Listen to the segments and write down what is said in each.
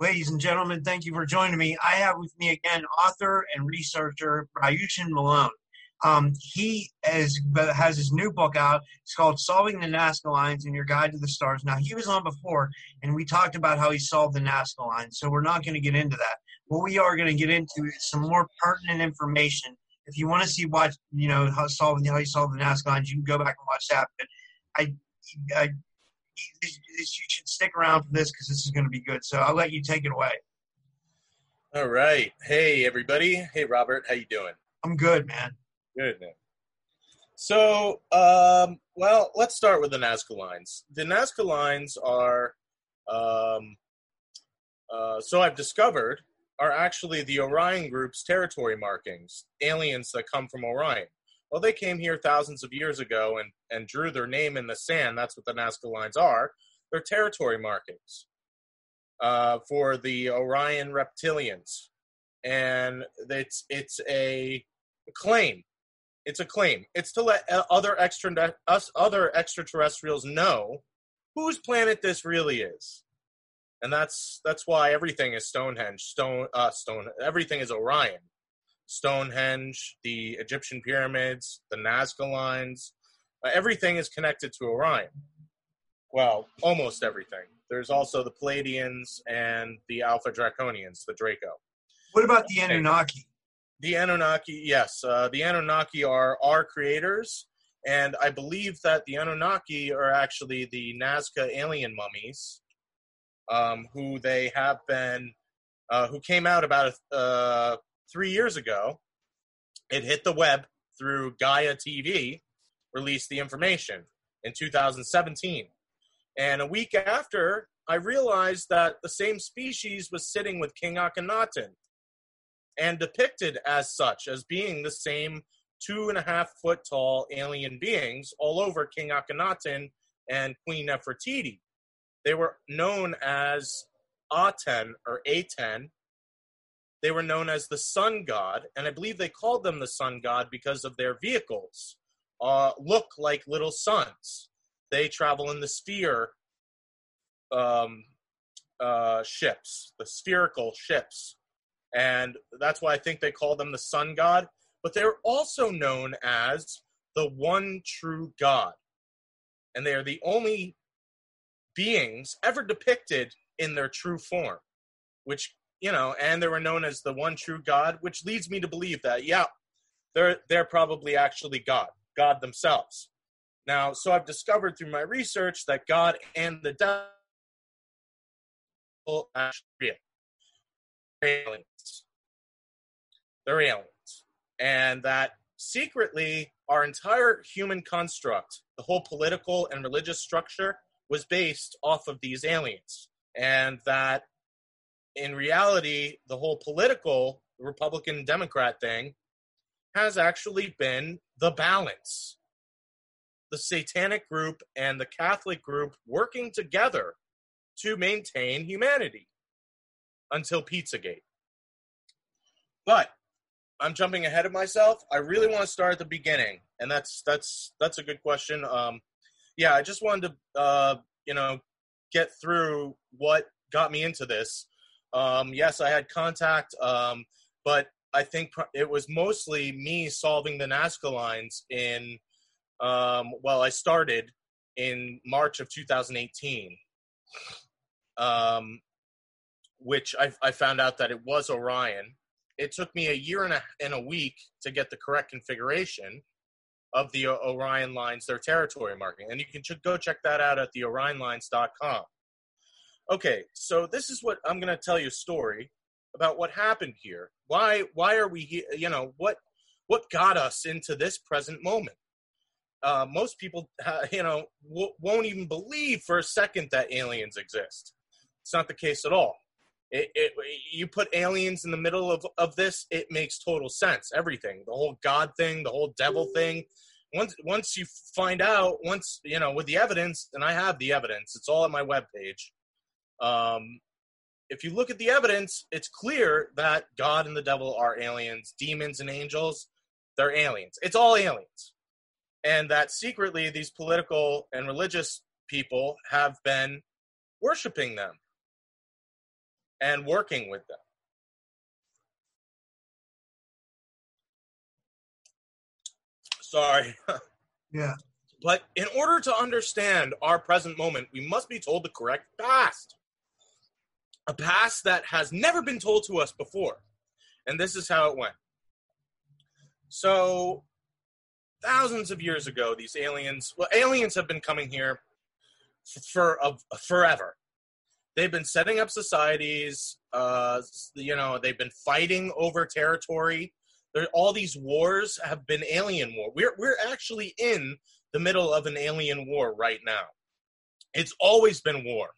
Ladies and gentlemen, thank you for joining me. I have with me again author and researcher Ryushin Malone. Um, he is, has his new book out. It's called Solving the Nazca Lines and Your Guide to the Stars. Now, he was on before, and we talked about how he solved the Nazca Lines, so we're not going to get into that. What we are going to get into is some more pertinent information. If you want to see what, you know, how, solving, how he solved the Nazca Lines, you can go back and watch that. But I, I you should stick around for this because this is going to be good. So I'll let you take it away. All right. Hey, everybody. Hey, Robert. How you doing? I'm good, man. Good, man. So, um, well, let's start with the Nazca lines. The Nazca lines are, um, uh, so I've discovered, are actually the Orion Group's territory markings, aliens that come from Orion. Well, they came here thousands of years ago and, and drew their name in the sand. That's what the Nazca lines are. They're territory markings uh, for the Orion reptilians. And it's, it's a claim. It's a claim. It's to let other extra us other extraterrestrials know whose planet this really is, and that's that's why everything is Stonehenge. Stone, uh, stone. Everything is Orion. Stonehenge, the Egyptian pyramids, the Nazca lines, uh, everything is connected to Orion. Well, almost everything. There's also the Pleiadians and the Alpha Draconians, the Draco. What about the Anunnaki? The Anunnaki, yes. Uh, the Anunnaki are our creators, and I believe that the Anunnaki are actually the Nazca alien mummies, um, who they have been, uh, who came out about uh, three years ago. It hit the web through Gaia TV, released the information in 2017. And a week after, I realized that the same species was sitting with King Akhenaten and depicted as such, as being the same two and a half foot tall alien beings all over King Akhenaten and Queen Nefertiti. They were known as Aten or Aten. They were known as the sun god, and I believe they called them the sun god because of their vehicles. Uh, look like little suns. They travel in the sphere um, uh, ships, the spherical ships and that's why I think they call them the sun god. But they're also known as the one true God, and they are the only beings ever depicted in their true form, which you know, and they were known as the one true God, which leads me to believe that yeah, they're they're probably actually God, God themselves. Now, so I've discovered through my research that God and the devil real aliens. They're aliens. And that secretly, our entire human construct, the whole political and religious structure, was based off of these aliens. And that in reality, the whole political Republican Democrat thing has actually been the balance. The satanic group and the Catholic group working together to maintain humanity until Pizzagate. But I'm jumping ahead of myself. I really want to start at the beginning, and that's that's that's a good question. Um, yeah, I just wanted to uh, you know get through what got me into this. Um, yes, I had contact, um, but I think it was mostly me solving the Nazca lines in. Um, well, I started in March of 2018. Um, which I, I found out that it was Orion. It took me a year and a, and a week to get the correct configuration of the Orion lines, their territory marking. And you can ch- go check that out at the orionlines.com. Okay, so this is what I'm going to tell you a story about what happened here. Why why are we here? You know, what what got us into this present moment? Uh, most people, you know, w- won't even believe for a second that aliens exist. It's not the case at all. It, it, you put aliens in the middle of, of this, it makes total sense. Everything, the whole God thing, the whole devil thing. Once once you find out, once you know with the evidence, and I have the evidence, it's all at my webpage. Um, if you look at the evidence, it's clear that God and the devil are aliens, demons and angels, they're aliens. It's all aliens. And that secretly these political and religious people have been worshiping them and working with them. Sorry. Yeah. But in order to understand our present moment, we must be told the correct past. A past that has never been told to us before. And this is how it went. So, thousands of years ago, these aliens, well, aliens have been coming here for, for forever. They've been setting up societies, uh, you know, they've been fighting over territory there, all these wars have been alien war. We're we're actually in the middle of an alien war right now. It's always been war.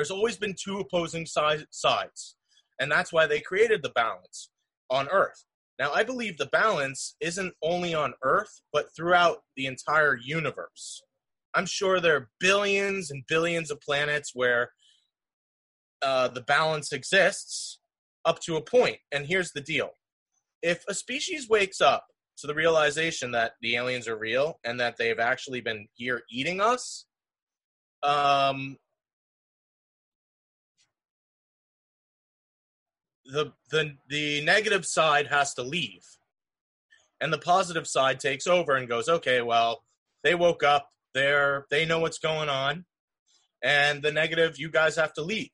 There's always been two opposing si- sides, and that's why they created the balance on Earth. Now, I believe the balance isn't only on Earth, but throughout the entire universe. I'm sure there are billions and billions of planets where uh, the balance exists up to a point. And here's the deal if a species wakes up to the realization that the aliens are real and that they've actually been here eating us, um, the the the negative side has to leave, and the positive side takes over and goes, okay, well, they woke up, they're they know what's going on, and the negative, you guys have to leave.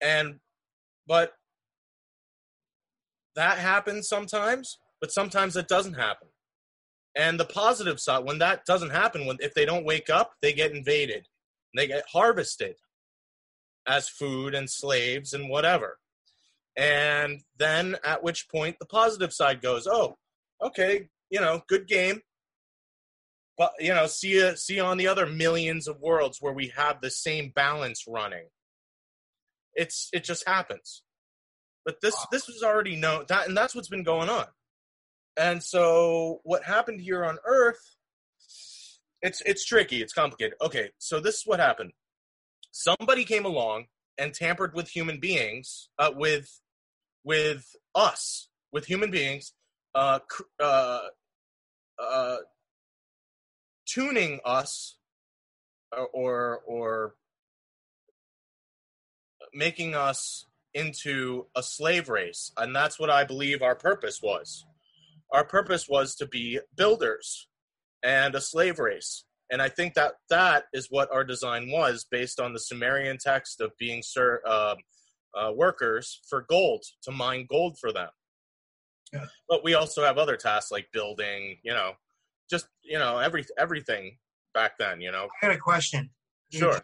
And but that happens sometimes, but sometimes it doesn't happen. And the positive side, when that doesn't happen, when if they don't wake up, they get invaded, they get harvested as food and slaves and whatever. And then at which point the positive side goes, oh, okay, you know, good game. But you know, see you, see you on the other millions of worlds where we have the same balance running. It's it just happens. But this this was already known that, and that's what's been going on. And so what happened here on Earth? It's it's tricky. It's complicated. Okay, so this is what happened. Somebody came along and tampered with human beings, uh, with with us, with human beings, uh, uh, uh, tuning us, uh, or or making us into a slave race. And that's what I believe our purpose was. Our purpose was to be builders and a slave race. And I think that that is what our design was based on the Sumerian text of being ser- uh, uh, workers for gold, to mine gold for them. Yeah. But we also have other tasks like building, you know, just, you know, every, everything back then, you know. I got a question. Sure.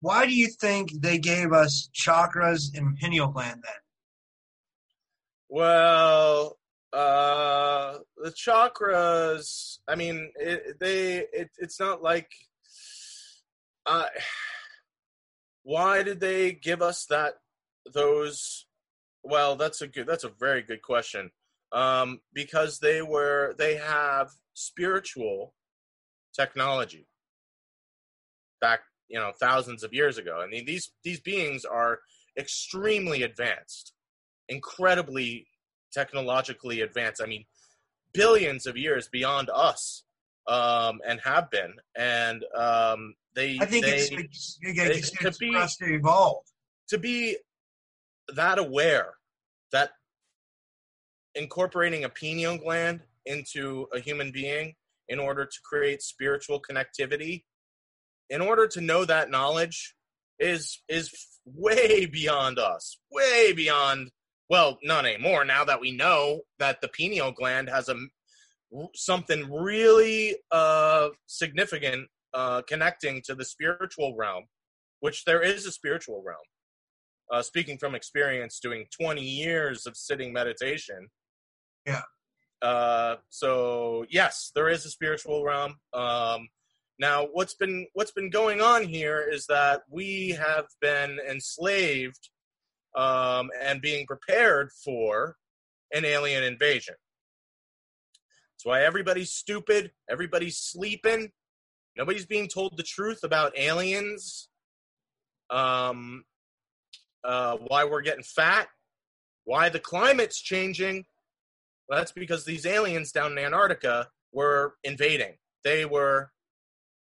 Why do you think they gave us chakras and pineal gland then? Well, uh, the chakras. I mean, it, they. It, it's not like. Uh, why did they give us that? Those. Well, that's a good. That's a very good question. Um, because they were. They have spiritual technology back you know thousands of years ago. I mean these these beings are extremely advanced, incredibly technologically advanced. I mean billions of years beyond us um, and have been and um, they I think they, it's, it's, it's, it's to be, to evolve to be that aware that incorporating a pineal gland into a human being in order to create spiritual connectivity in order to know that knowledge is is way beyond us, way beyond. Well, not anymore. Now that we know that the pineal gland has a something really uh, significant uh, connecting to the spiritual realm, which there is a spiritual realm. Uh, speaking from experience, doing 20 years of sitting meditation. Yeah. Uh, so yes, there is a spiritual realm. Um, now, what's been what's been going on here is that we have been enslaved um, and being prepared for an alien invasion. That's why everybody's stupid. Everybody's sleeping. Nobody's being told the truth about aliens. Um, uh, why we're getting fat. Why the climate's changing. Well, that's because these aliens down in Antarctica were invading. They were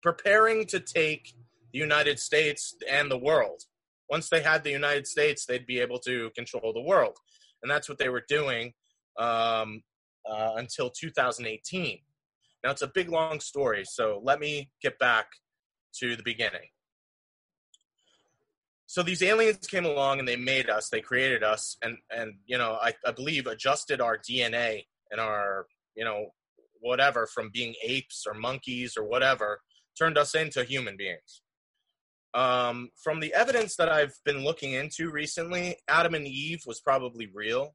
preparing to take the United States and the world. once they had the United States, they'd be able to control the world, and that's what they were doing um, uh, until 2018. Now it's a big long story, so let me get back to the beginning. So these aliens came along and they made us, they created us, and and you know I, I believe adjusted our DNA and our you know whatever from being apes or monkeys or whatever turned us into human beings. Um, from the evidence that I've been looking into recently, Adam and Eve was probably real.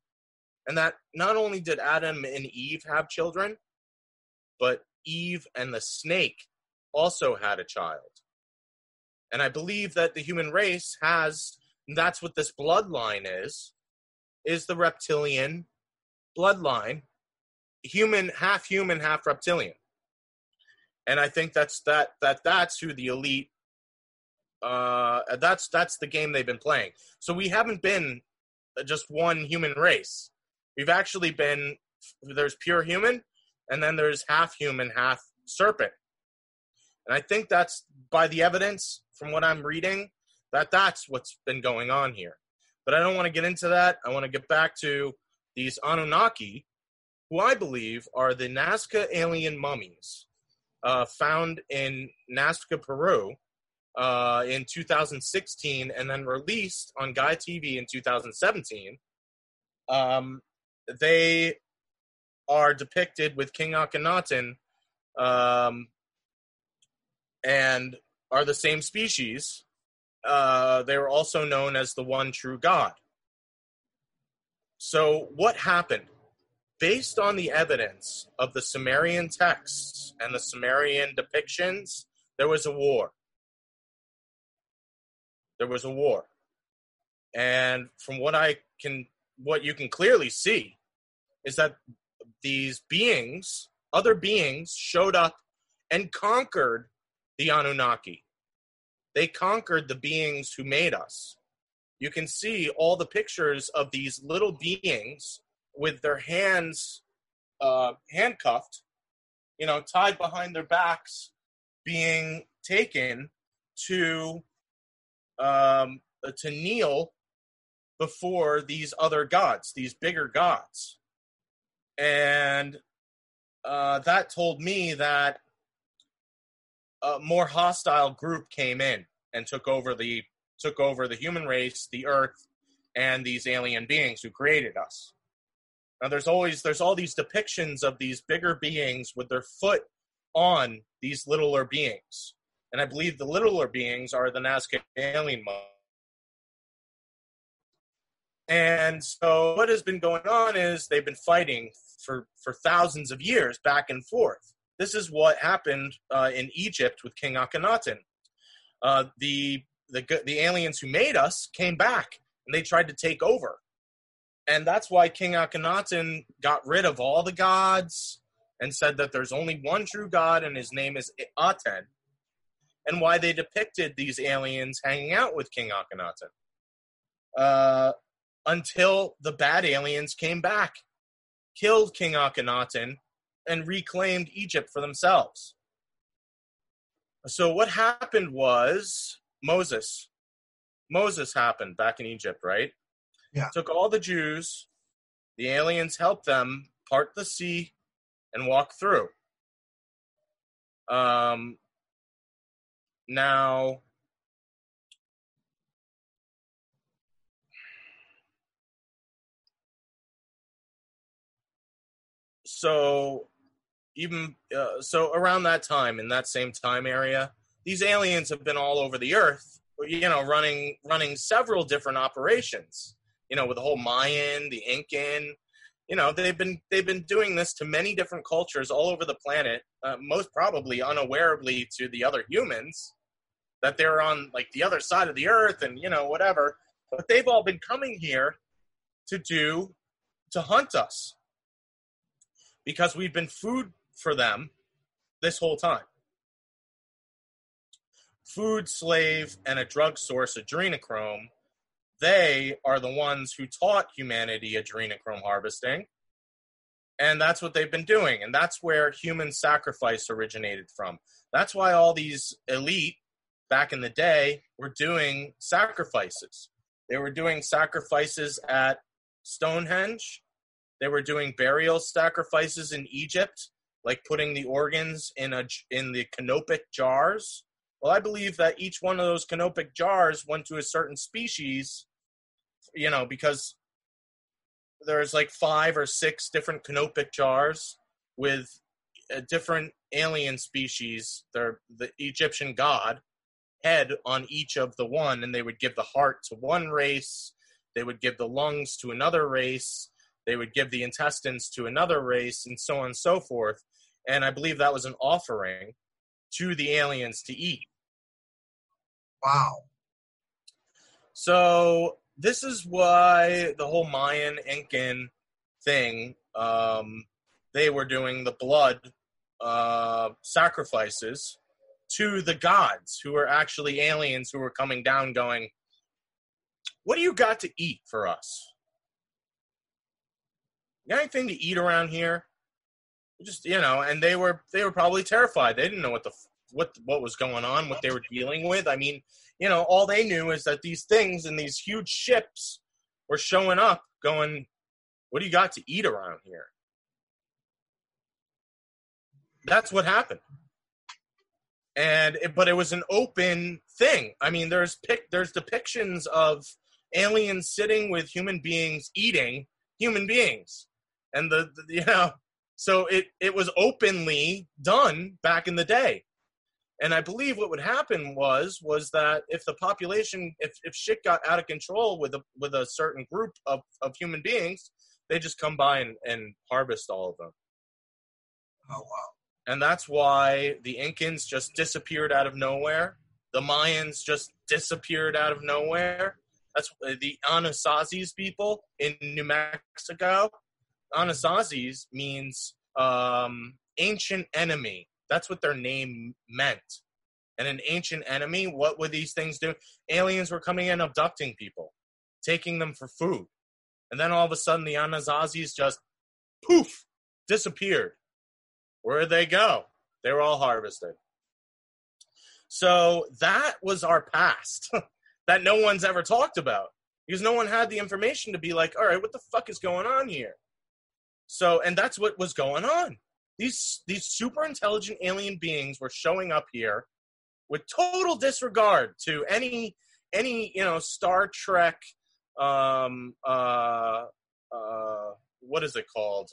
And that not only did Adam and Eve have children, but Eve and the snake also had a child. And I believe that the human race has, that's what this bloodline is, is the reptilian bloodline, human, half human, half reptilian. And I think that's that that that's who the elite uh that's that's the game they've been playing. So we haven't been just one human race. We've actually been there's pure human and then there's half human, half serpent. And I think that's by the evidence from what I'm reading that that's what's been going on here. But I don't want to get into that. I want to get back to these Anunnaki, who I believe are the Nazca alien mummies uh, found in Nazca, Peru uh, in 2016 and then released on Gaia TV in 2017. Um, they are depicted with King Akhenaten um, and are the same species. Uh, they are also known as the one true God. So, what happened? Based on the evidence of the Sumerian texts and the Sumerian depictions, there was a war. There was a war. And from what I can, what you can clearly see, is that these beings, other beings, showed up and conquered the Anunnaki. They conquered the beings who made us. You can see all the pictures of these little beings with their hands uh, handcuffed, you know, tied behind their backs, being taken to um, to kneel before these other gods, these bigger gods and uh, that told me that a more hostile group came in and took over the took over the human race, the earth, and these alien beings who created us. Now there's always there's all these depictions of these bigger beings with their foot on these littler beings. And I believe the littler beings are the Nazca alien. And so what has been going on is they've been fighting for, for thousands of years back and forth. This is what happened uh, in Egypt with King Akhenaten. Uh, the, the, the aliens who made us came back and they tried to take over. And that's why King Akhenaten got rid of all the gods and said that there's only one true God and his name is Aten. And why they depicted these aliens hanging out with King Akhenaten. Uh, until the bad aliens came back killed King Akhenaten, and reclaimed Egypt for themselves. So, what happened was Moses. Moses happened back in Egypt, right? Yeah. Took all the Jews, the aliens helped them part the sea and walk through. Um, now, so even uh, so around that time in that same time area these aliens have been all over the earth you know running running several different operations you know with the whole mayan the incan you know they've been they've been doing this to many different cultures all over the planet uh, most probably unawarely to the other humans that they're on like the other side of the earth and you know whatever. But they've all been coming here to do to hunt us because we've been food for them this whole time. Food, slave, and a drug source, adrenochrome, they are the ones who taught humanity adrenochrome harvesting. And that's what they've been doing. And that's where human sacrifice originated from. That's why all these elite back in the day were doing sacrifices. They were doing sacrifices at Stonehenge. They were doing burial sacrifices in Egypt, like putting the organs in a in the canopic jars. Well, I believe that each one of those canopic jars went to a certain species, you know, because there's like five or six different canopic jars with a different alien species, the Egyptian god, head on each of the one, and they would give the heart to one race, they would give the lungs to another race, they would give the intestines to another race, and so on and so forth. And I believe that was an offering to the aliens to eat. Wow. So this is why the whole Mayan Incan thing, um, they were doing the blood uh, sacrifices to the gods who were actually aliens who were coming down going, What do you got to eat for us? You got anything to eat around here? Just you know, and they were they were probably terrified. They didn't know what the what what was going on, what they were dealing with. I mean, you know, all they knew is that these things and these huge ships were showing up, going, "What do you got to eat around here?" That's what happened. And it, but it was an open thing. I mean, there's pic, there's depictions of aliens sitting with human beings eating human beings, and the, the you know, so it it was openly done back in the day. And I believe what would happen was was that if the population, if, if shit got out of control with a with a certain group of, of human beings, they just come by and, and harvest all of them. Oh wow. And that's why the Incans just disappeared out of nowhere. The Mayans just disappeared out of nowhere. That's the Anasazis people in New Mexico. Anasazis means um, ancient enemy. That's what their name meant. And an ancient enemy, what would these things do? Aliens were coming in abducting people, taking them for food. And then all of a sudden the Anasazis just poof disappeared. Where'd they go? They were all harvested. So that was our past that no one's ever talked about because no one had the information to be like, all right, what the fuck is going on here? So, and that's what was going on. These these super intelligent alien beings were showing up here with total disregard to any any you know Star Trek um uh uh what is it called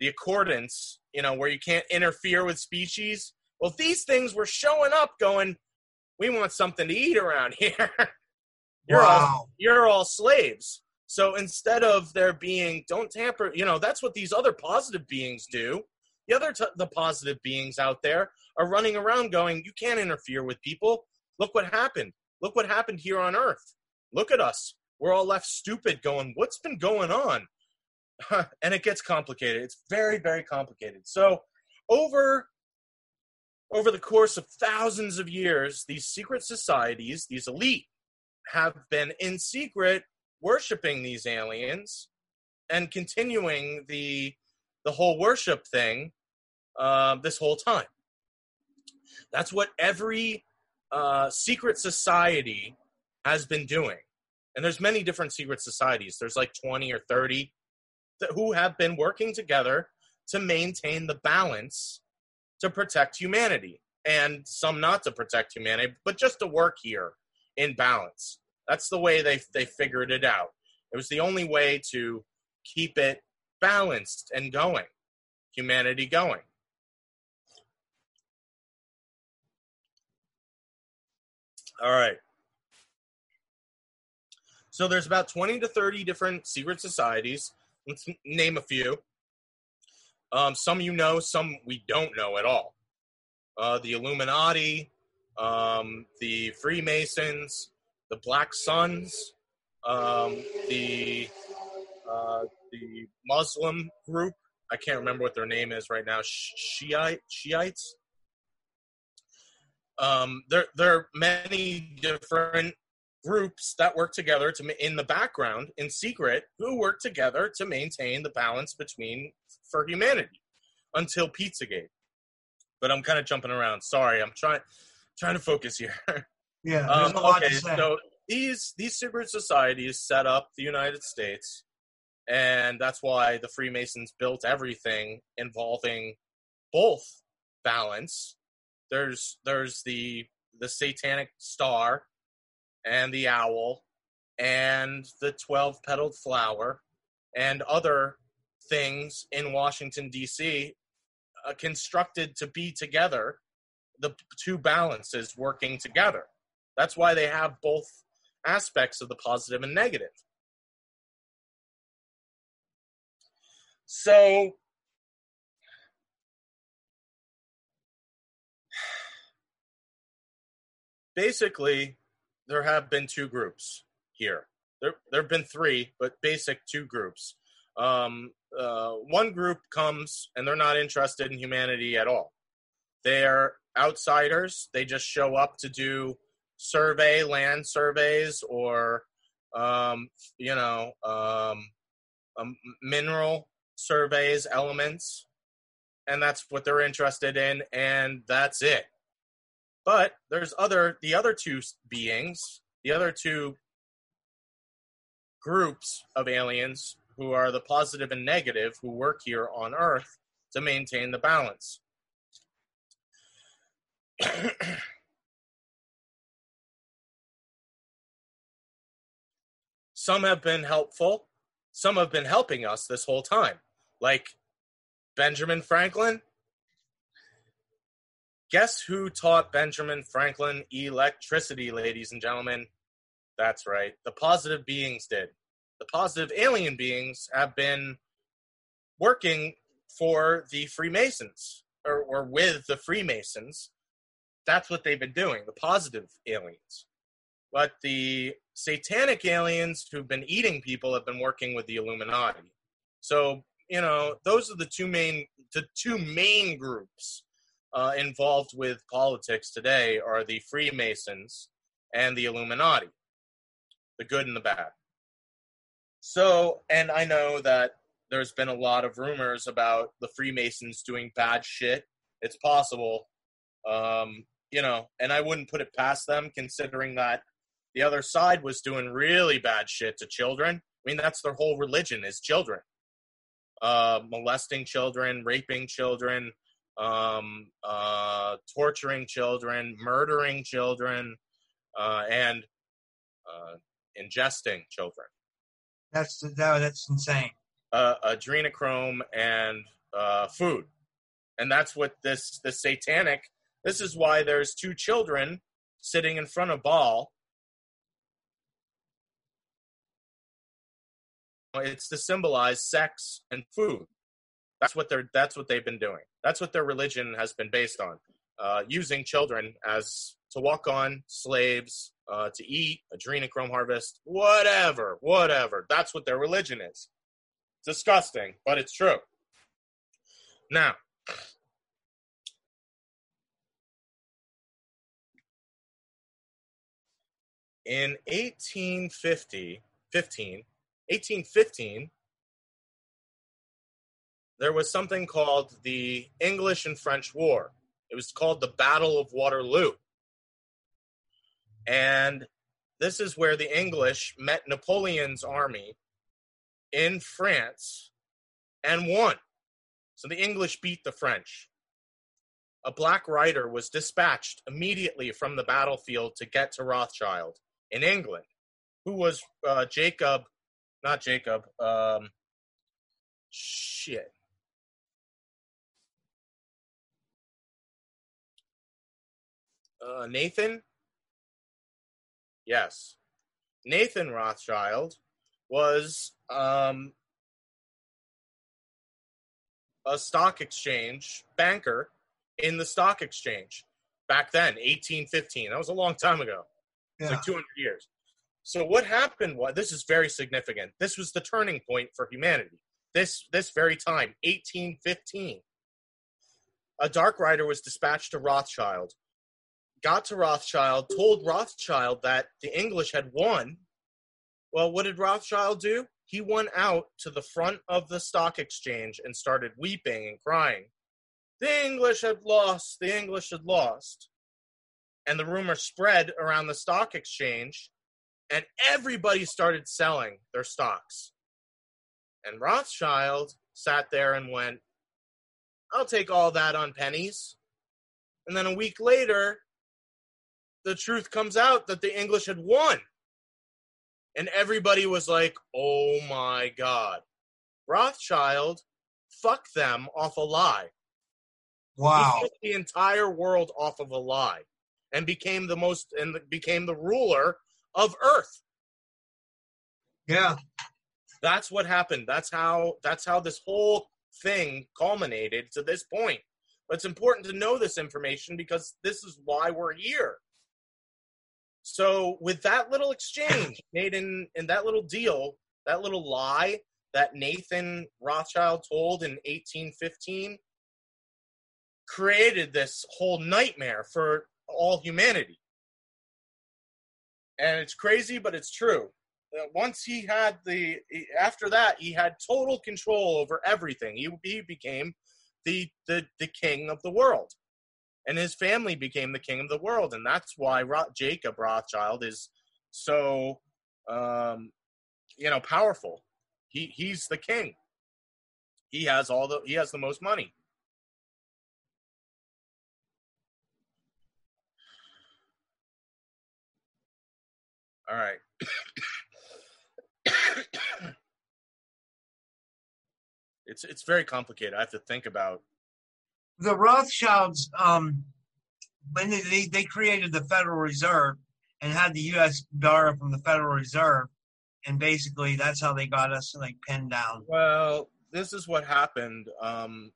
the accordance you know where you can't interfere with species well these things were showing up going we want something to eat around here you're wow. all you're all slaves so instead of there being don't tamper you know that's what these other positive beings do. The other t- the positive beings out there are running around going you can't interfere with people. Look what happened. Look what happened here on earth. Look at us. We're all left stupid going what's been going on? And it gets complicated. It's very very complicated. So over over the course of thousands of years these secret societies these elite have been in secret worshiping these aliens and continuing the the whole worship thing uh, this whole time. That's what every uh, secret society has been doing, and there's many different secret societies. There's like 20 or 30 that, who have been working together to maintain the balance to protect humanity, and some not to protect humanity, but just to work here in balance. That's the way they they figured it out. It was the only way to keep it balanced and going, humanity going. All right. So there's about 20 to 30 different secret societies. Let's name a few. Um, some you know, some we don't know at all. Uh, the Illuminati, um, the Freemasons, the Black Suns, um, the uh, the Muslim group. I can't remember what their name is right now. Shiite Shiites. Um, there there are many different groups that work together to in the background in secret who work together to maintain the balance between for humanity until Pizzagate. But I'm kind of jumping around. Sorry, I'm trying trying to focus here. Yeah, Um, okay, so these these secret societies set up the United States, and that's why the Freemasons built everything involving both balance. There's there's the the satanic star, and the owl, and the twelve petaled flower, and other things in Washington D.C. Uh, constructed to be together, the two balances working together. That's why they have both aspects of the positive and negative. So, basically, there have been two groups here. There, there have been three, but basic two groups. Um, uh, one group comes and they're not interested in humanity at all. They're outsiders. They just show up to do survey land surveys or um, you know um, um, mineral surveys elements. And that's what they're interested in and that's it. But there's other the other two beings the other two groups of aliens who are the positive and negative who work here on earth to maintain the balance some have been helpful. Some have been helping us this whole time. Like benjamin franklin. Guess who taught benjamin franklin electricity ladies and gentlemen? That's right. The positive beings did. The positive alien beings have been working for the freemasons or, or with the freemasons. That's what they've been doing the positive aliens. But the satanic aliens who've been eating people have been working with the Illuminati. So you know those are the two main the two main groups uh, involved with politics today are the Freemasons and the Illuminati, the good and the bad. So, and I know that there's been a lot of rumors about the Freemasons doing bad shit. It's possible, um, you know, and I wouldn't put it past them considering that the other side was doing really bad shit to children. I mean, that's their whole religion is children, uh, molesting children, raping children, um, uh, torturing children, murdering children, uh, and uh, ingesting children. That's that, that's insane. Uh, adrenochrome and uh, food, and that's what this the satanic. This is why there's two children sitting in front of Baal it's to symbolize sex and food. That's what they're that's what they've been doing. That's what their religion has been based on uh, using children as to walk on slaves uh, to eat adrenochrome harvest whatever whatever. That's what their religion is. Disgusting but it's true. Now in 1850 15 1815, there was something called the English and French War. It was called the Battle of Waterloo. And this is where the English met Napoleon's army in France and won. So the English beat the French. A black rider was dispatched immediately from the battlefield to get to Rothschild in England, who was uh, Jacob not Jacob. Um, shit. Uh, Nathan. Yes, Nathan Rothschild was um, a stock exchange banker in the stock exchange back then, 1815. That was a long time ago. It's Yeah. like 200 years. So what happened was this is very significant. This was the turning point for humanity. This this very time, 1815. A dark rider was dispatched to Rothschild. Got to Rothschild, told Rothschild that the English had won. Well, what did Rothschild do? He went out to the front of the stock exchange and started weeping and crying. The English had lost. The English had lost. and the rumor spread around the stock exchange, and everybody started selling their stocks. And Rothschild sat there and went, I'll take all that on pennies. And then a week later, the truth comes out that the English had won. And everybody was like, oh my God. Rothschild, fuck them off a lie. Wow. The entire world off of a lie and became the most and became the ruler of Earth. Yeah. That's what happened. That's how that's how this whole thing culminated to this point. But it's important to know this information because this is why we're here. So with that little exchange made in in that little deal, that little lie that Nathan Rothschild told in 1815 created this whole nightmare for all humanity. And it's crazy, but it's true. Uh, Once he had the, after that, he had total control over everything. He, he became the, the, the king of the world. And his family became the king of the world. And that's why Jacob Rothschild is so, um, you know, powerful. He, he's the king. He has all the, he has the most money. All right. it's it's very complicated. I have to think about. The Rothschilds, um, when they, they, they created the Federal Reserve and had the U.S. dollar from the Federal Reserve, and basically that's how they got us like pinned down. Well, this is what happened. Um,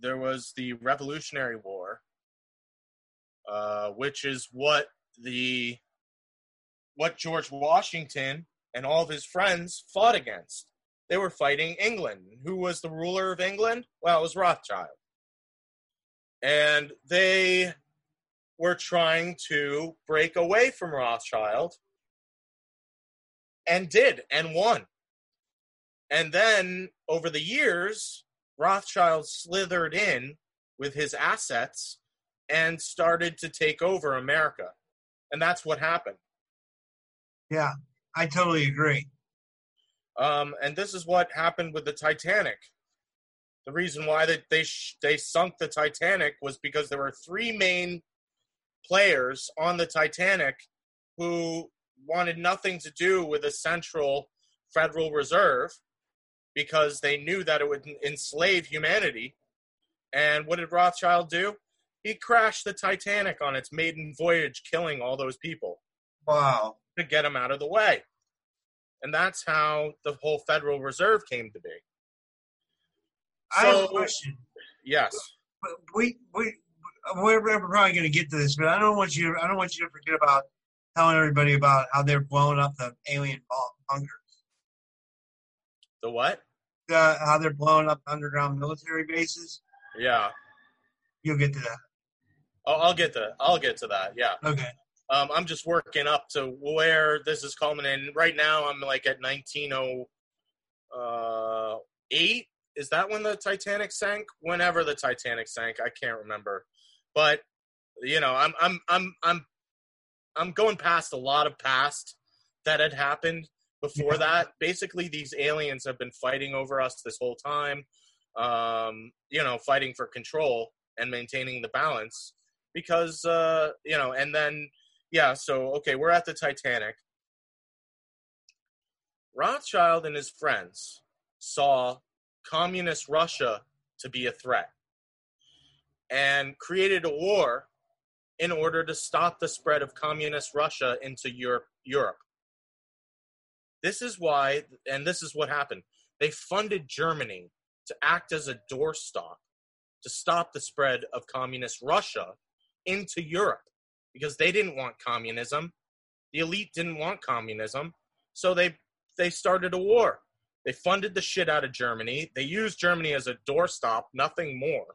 there was the Revolutionary War, uh, which is what the what George Washington and all of his friends fought against. They were fighting England. Who was the ruler of England? Well, it was Rothschild. And they were trying to break away from Rothschild and did and won. And then over the years, Rothschild slithered in with his assets and started to take over America. And that's what happened. Yeah, I totally agree. Um, and this is what happened with the Titanic. The reason why they they, sh- they sunk the Titanic was because there were three main players on the Titanic who wanted nothing to do with a central Federal Reserve because they knew that it would enslave humanity. And what did Rothschild do? He crashed the Titanic on its maiden voyage, killing all those people Wow. to get them out of the way. And that's how the whole Federal Reserve came to be. I have a question. Yes. We we we're, we're probably going to get to this, but I don't want you. I don't want you to forget about telling everybody about how they're blowing up the alien bu- bunkers. The what? Uh, how they're blowing up underground military bases. Yeah. You'll get to that. I'll, I'll get to I'll get to that. Yeah. Okay. Um, I'm just working up to where this is culminating. Right now, I'm like at 1908. Is that when the Titanic sank? Whenever the Titanic sank, I can't remember. But you know, I'm I'm I'm I'm I'm going past a lot of past that had happened before Yeah. that. Basically, these aliens have been fighting over us this whole time. Um, you know, fighting for control and maintaining the balance because uh, you know, and then yeah, so okay, we're at the Titanic. Rothschild and his friends saw communist Russia to be a threat and created a war in order to stop the spread of communist Russia into Europe. Europe. This is why, and this is what happened. They funded Germany to act as a doorstop to stop the spread of communist Russia into Europe because they didn't want communism. The elite didn't want communism, so they they started a war. They funded the shit out of Germany. They used Germany as a doorstop, nothing more.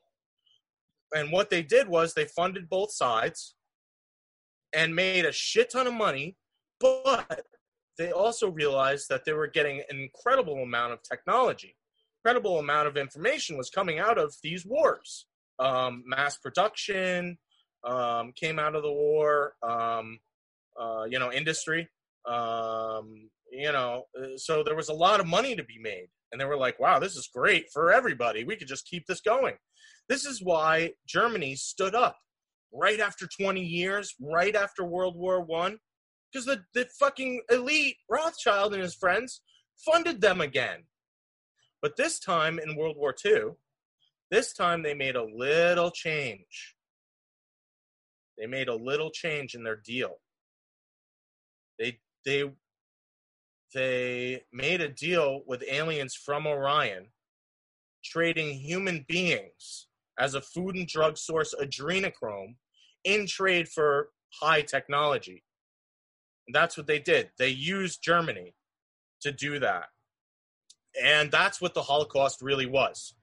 And what they did was they funded both sides and made a shit ton of money, but they also realized that they were getting an incredible amount of technology. Incredible amount of information was coming out of these wars. Um, mass production, um, came out of the war, um, uh, you know, industry. Um, you know, uh, so there was a lot of money to be made. And they were like, wow, this is great for everybody. We could just keep this going. This is why Germany stood up right after 20 years, right after World War One, because the, the fucking elite Rothschild and his friends funded them again. But this time in World War II, this time they made a little change. They made a little change in their deal. They they they made a deal with aliens from Orion, trading human beings as a food and drug source adrenochrome in trade for high technology. And that's what they did. They used Germany to do that. And that's what the Holocaust really was.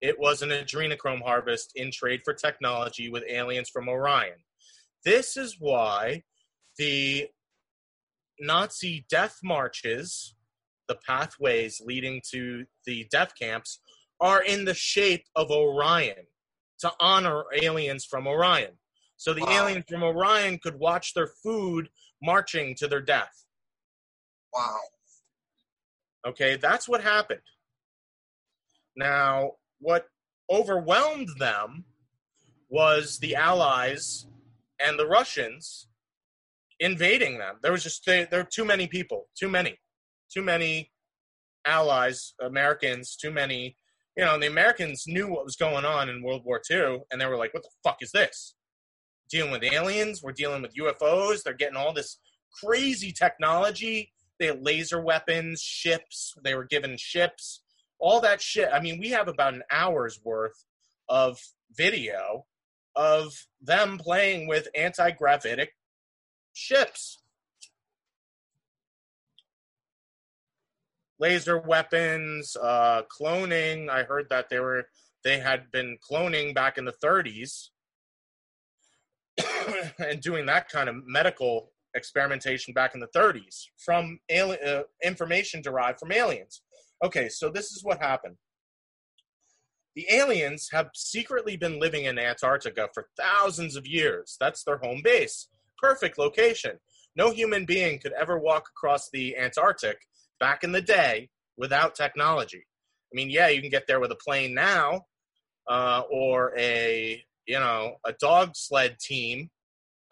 It was an adrenochrome harvest in trade for technology with aliens from Orion. This is why the Nazi death marches, the pathways leading to the death camps, are in the shape of Orion to honor aliens from Orion. So the wow. aliens from Orion could watch their food marching to their death. Wow. Okay, that's what happened. Now, what overwhelmed them was the Allies and the Russians invading them. There was just there, there were too many people, too many, too many allies, Americans, too many. You know, the Americans knew what was going on in World War II, and they were like, "What the fuck is this? Dealing with aliens? We're dealing with UFOs. They're getting all this crazy technology. They had laser weapons, ships. They were given ships, all that shit. I mean, we have about an hour's worth of video of them playing with anti-gravitic ships. Laser weapons, uh, cloning. I heard that they were they had been cloning back in the 30s and doing that kind of medical experimentation back in the 30s from alien, uh, information derived from aliens. Okay, so this is what happened. The aliens have secretly been living in Antarctica for thousands of years. That's their home base perfect location. No human being could ever walk across the Antarctic back in the day without technology. I mean, yeah, you can get there with a plane now, uh, or a you know a dog sled team,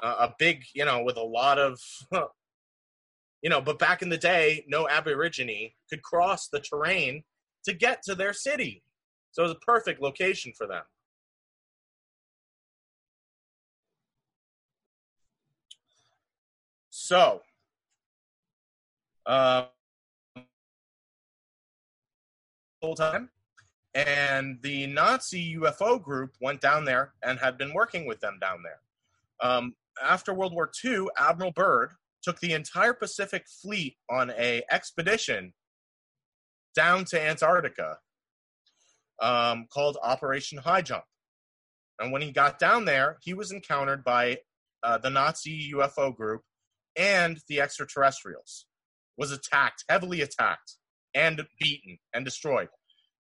uh, a big you know with a lot of you know. But back in the day, no Aborigine could cross the terrain to get to their city, so it was a perfect location for them. So, uh, whole time, and the Nazi UFO group went down there and had been working with them down there. Um, after World War II, Admiral Byrd took the entire Pacific Fleet on a expedition down to Antarctica um, called Operation High Jump. And when he got down there, he was encountered by uh, the Nazi UFO group and the extraterrestrials was attacked, heavily attacked, and beaten and destroyed.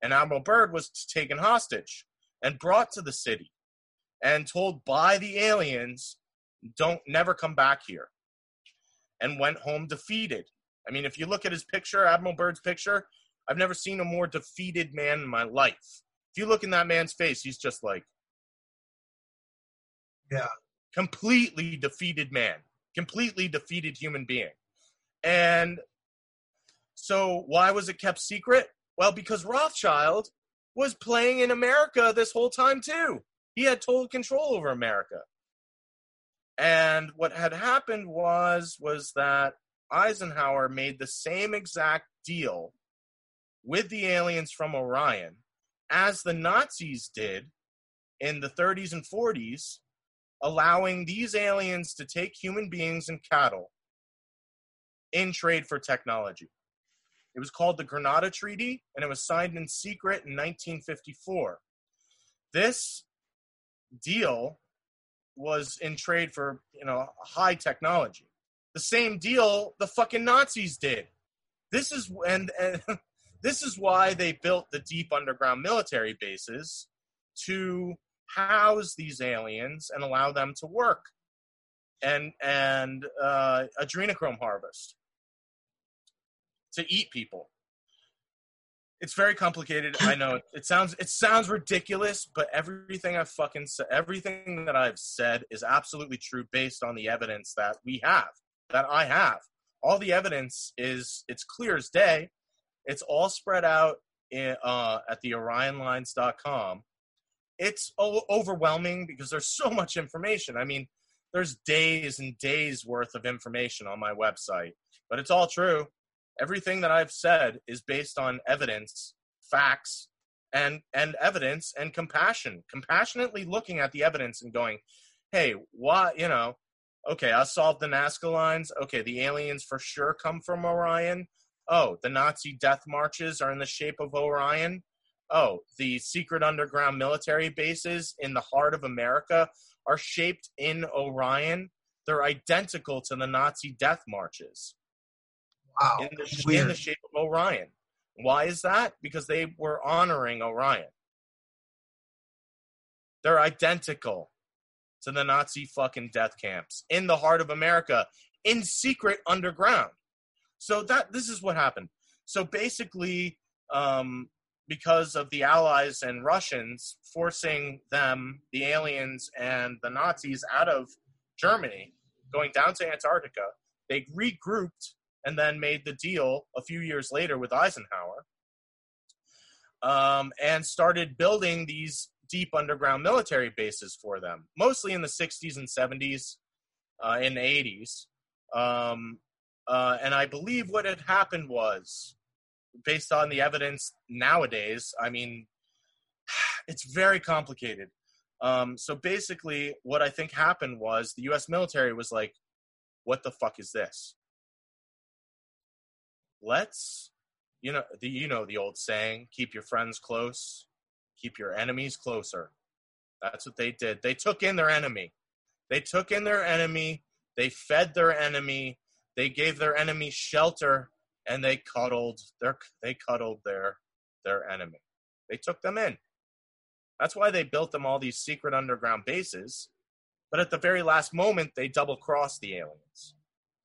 And Admiral Byrd was taken hostage and brought to the city and told by the aliens, don't never come back here. And went home defeated. I mean, if you look at his picture, Admiral Byrd's picture, I've never seen a more defeated man in my life. If you look in that man's face, he's just like, yeah, completely defeated man completely defeated human being. And so, why was it kept secret? Well, because Rothschild was playing in America this whole time, too. He had total control over America. And what had happened was was that Eisenhower made the same exact deal with the aliens from Orion as the Nazis did in the 30s and 40s allowing these aliens to take human beings and cattle in trade for technology. It was called the Greada Treaty, and it was signed in secret in 1954. This deal was in trade for you know high technology. The same deal the fucking Nazis did. This is and, and this is why they built the deep underground military bases to house these aliens and allow them to work and and uh, adrenochrome harvest to eat people. It's very complicated. I know it, it sounds it sounds ridiculous, but everything I've fucking said, everything that I've said is absolutely true based on the evidence that we have, that I have. All the evidence is it's clear as day. It's all spread out in, uh, at the OrionLines.com. It's o- overwhelming because there's so much information. I mean, there's days and days worth of information on my website, but it's all true. Everything that I've said is based on evidence, facts, and and evidence and compassion. Compassionately looking at the evidence and going, "Hey, why? You know, okay, I solved the Nazca lines. Okay, the aliens for sure come from Orion. Oh, the Nazi death marches are in the shape of Orion. Oh, the secret underground military bases in the heart of America are shaped in Orion. They're identical to the Nazi death marches Wow. in the, in the shape of Orion. Why is that? Because they were honoring Orion. They're identical to the Nazi fucking death camps in the heart of America in secret underground. So that this is what happened. So basically, um, because of the Allies and Russians forcing them, the aliens and the Nazis, out of Germany, going down to Antarctica, they regrouped and then made the deal a few years later with Eisenhower um, and started building these deep underground military bases for them, mostly in the 60s and 70s, uh, in the 80s. Um, uh, and I believe what had happened was, based on the evidence nowadays, I mean, it's very complicated. Um, so basically, what I think happened was the U.S. military was like, "What the fuck is this? Let's, you know, the you know the old saying, keep your friends close, keep your enemies closer." That's what they did. They took in their enemy. They took in their enemy. They fed their enemy. They gave their enemy shelter, and they cuddled their they cuddled their their enemy. They took them in. That's why they built them all these secret underground bases. But at the very last moment, they double crossed the aliens.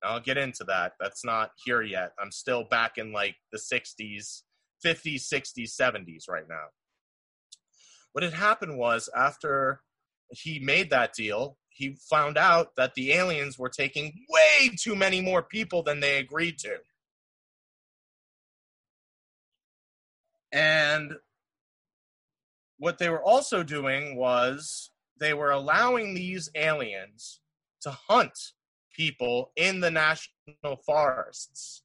Now, I'll get into that. That's not here yet. I'm still back in like the 60s, 50s, 60s, 70s right now. What had happened was after he made that deal, he found out that the aliens were taking way too many more people than they agreed to. And what they were also doing was they were allowing these aliens to hunt people in the national forests.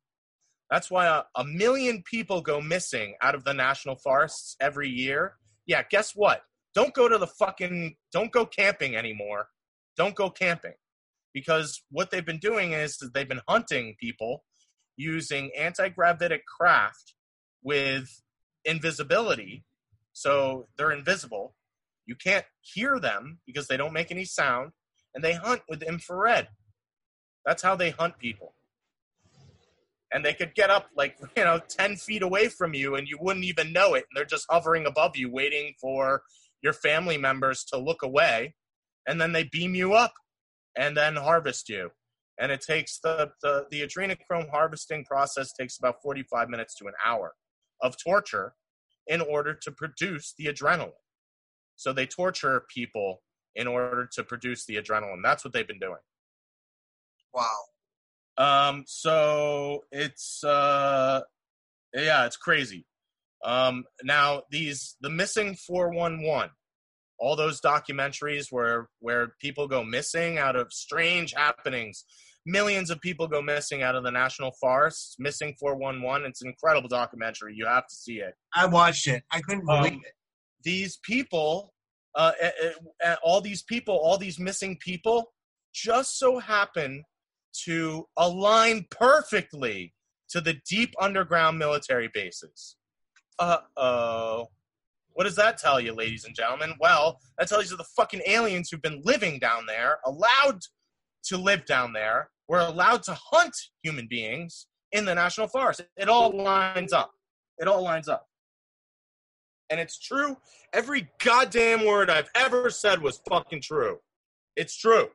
That's why a, a million people go missing out of the national forests every year. Yeah, guess what? Don't go to the fucking, don't go camping anymore. Don't go camping. Because what they've been doing is they've been hunting people using anti gravitic craft with invisibility. So they're invisible. You can't hear them because they don't make any sound. And they hunt with infrared. That's how they hunt people. And they could get up like, you know, 10 feet away from you and you wouldn't even know it. And they're just hovering above you, waiting for your family members to look away. And then they beam you up and then harvest you. And it takes the, the, the adrenochrome harvesting process takes about 45 minutes to an hour of torture in order to produce the adrenaline. So they torture people in order to produce the adrenaline. That's what they've been doing. Wow. Um, so it's uh, yeah, it's crazy. Um, now these the missing four one one, all those documentaries where where people go missing out of strange happenings. Millions of people go missing out of the national forests. Missing four one one. It's an incredible documentary. You have to see it. I watched it. I couldn't Um, believe it. these people, uh, uh, uh, all these people, all these missing people, just so happen to align perfectly to the deep underground military bases. Uh oh. What does that tell you, ladies and gentlemen? Well, that tells you the fucking aliens who've been living down there, allowed to live down there, were allowed to hunt human beings in the national forest. It all lines up. It all lines up. and it's true. Every goddamn word I've ever said was fucking true. It's true.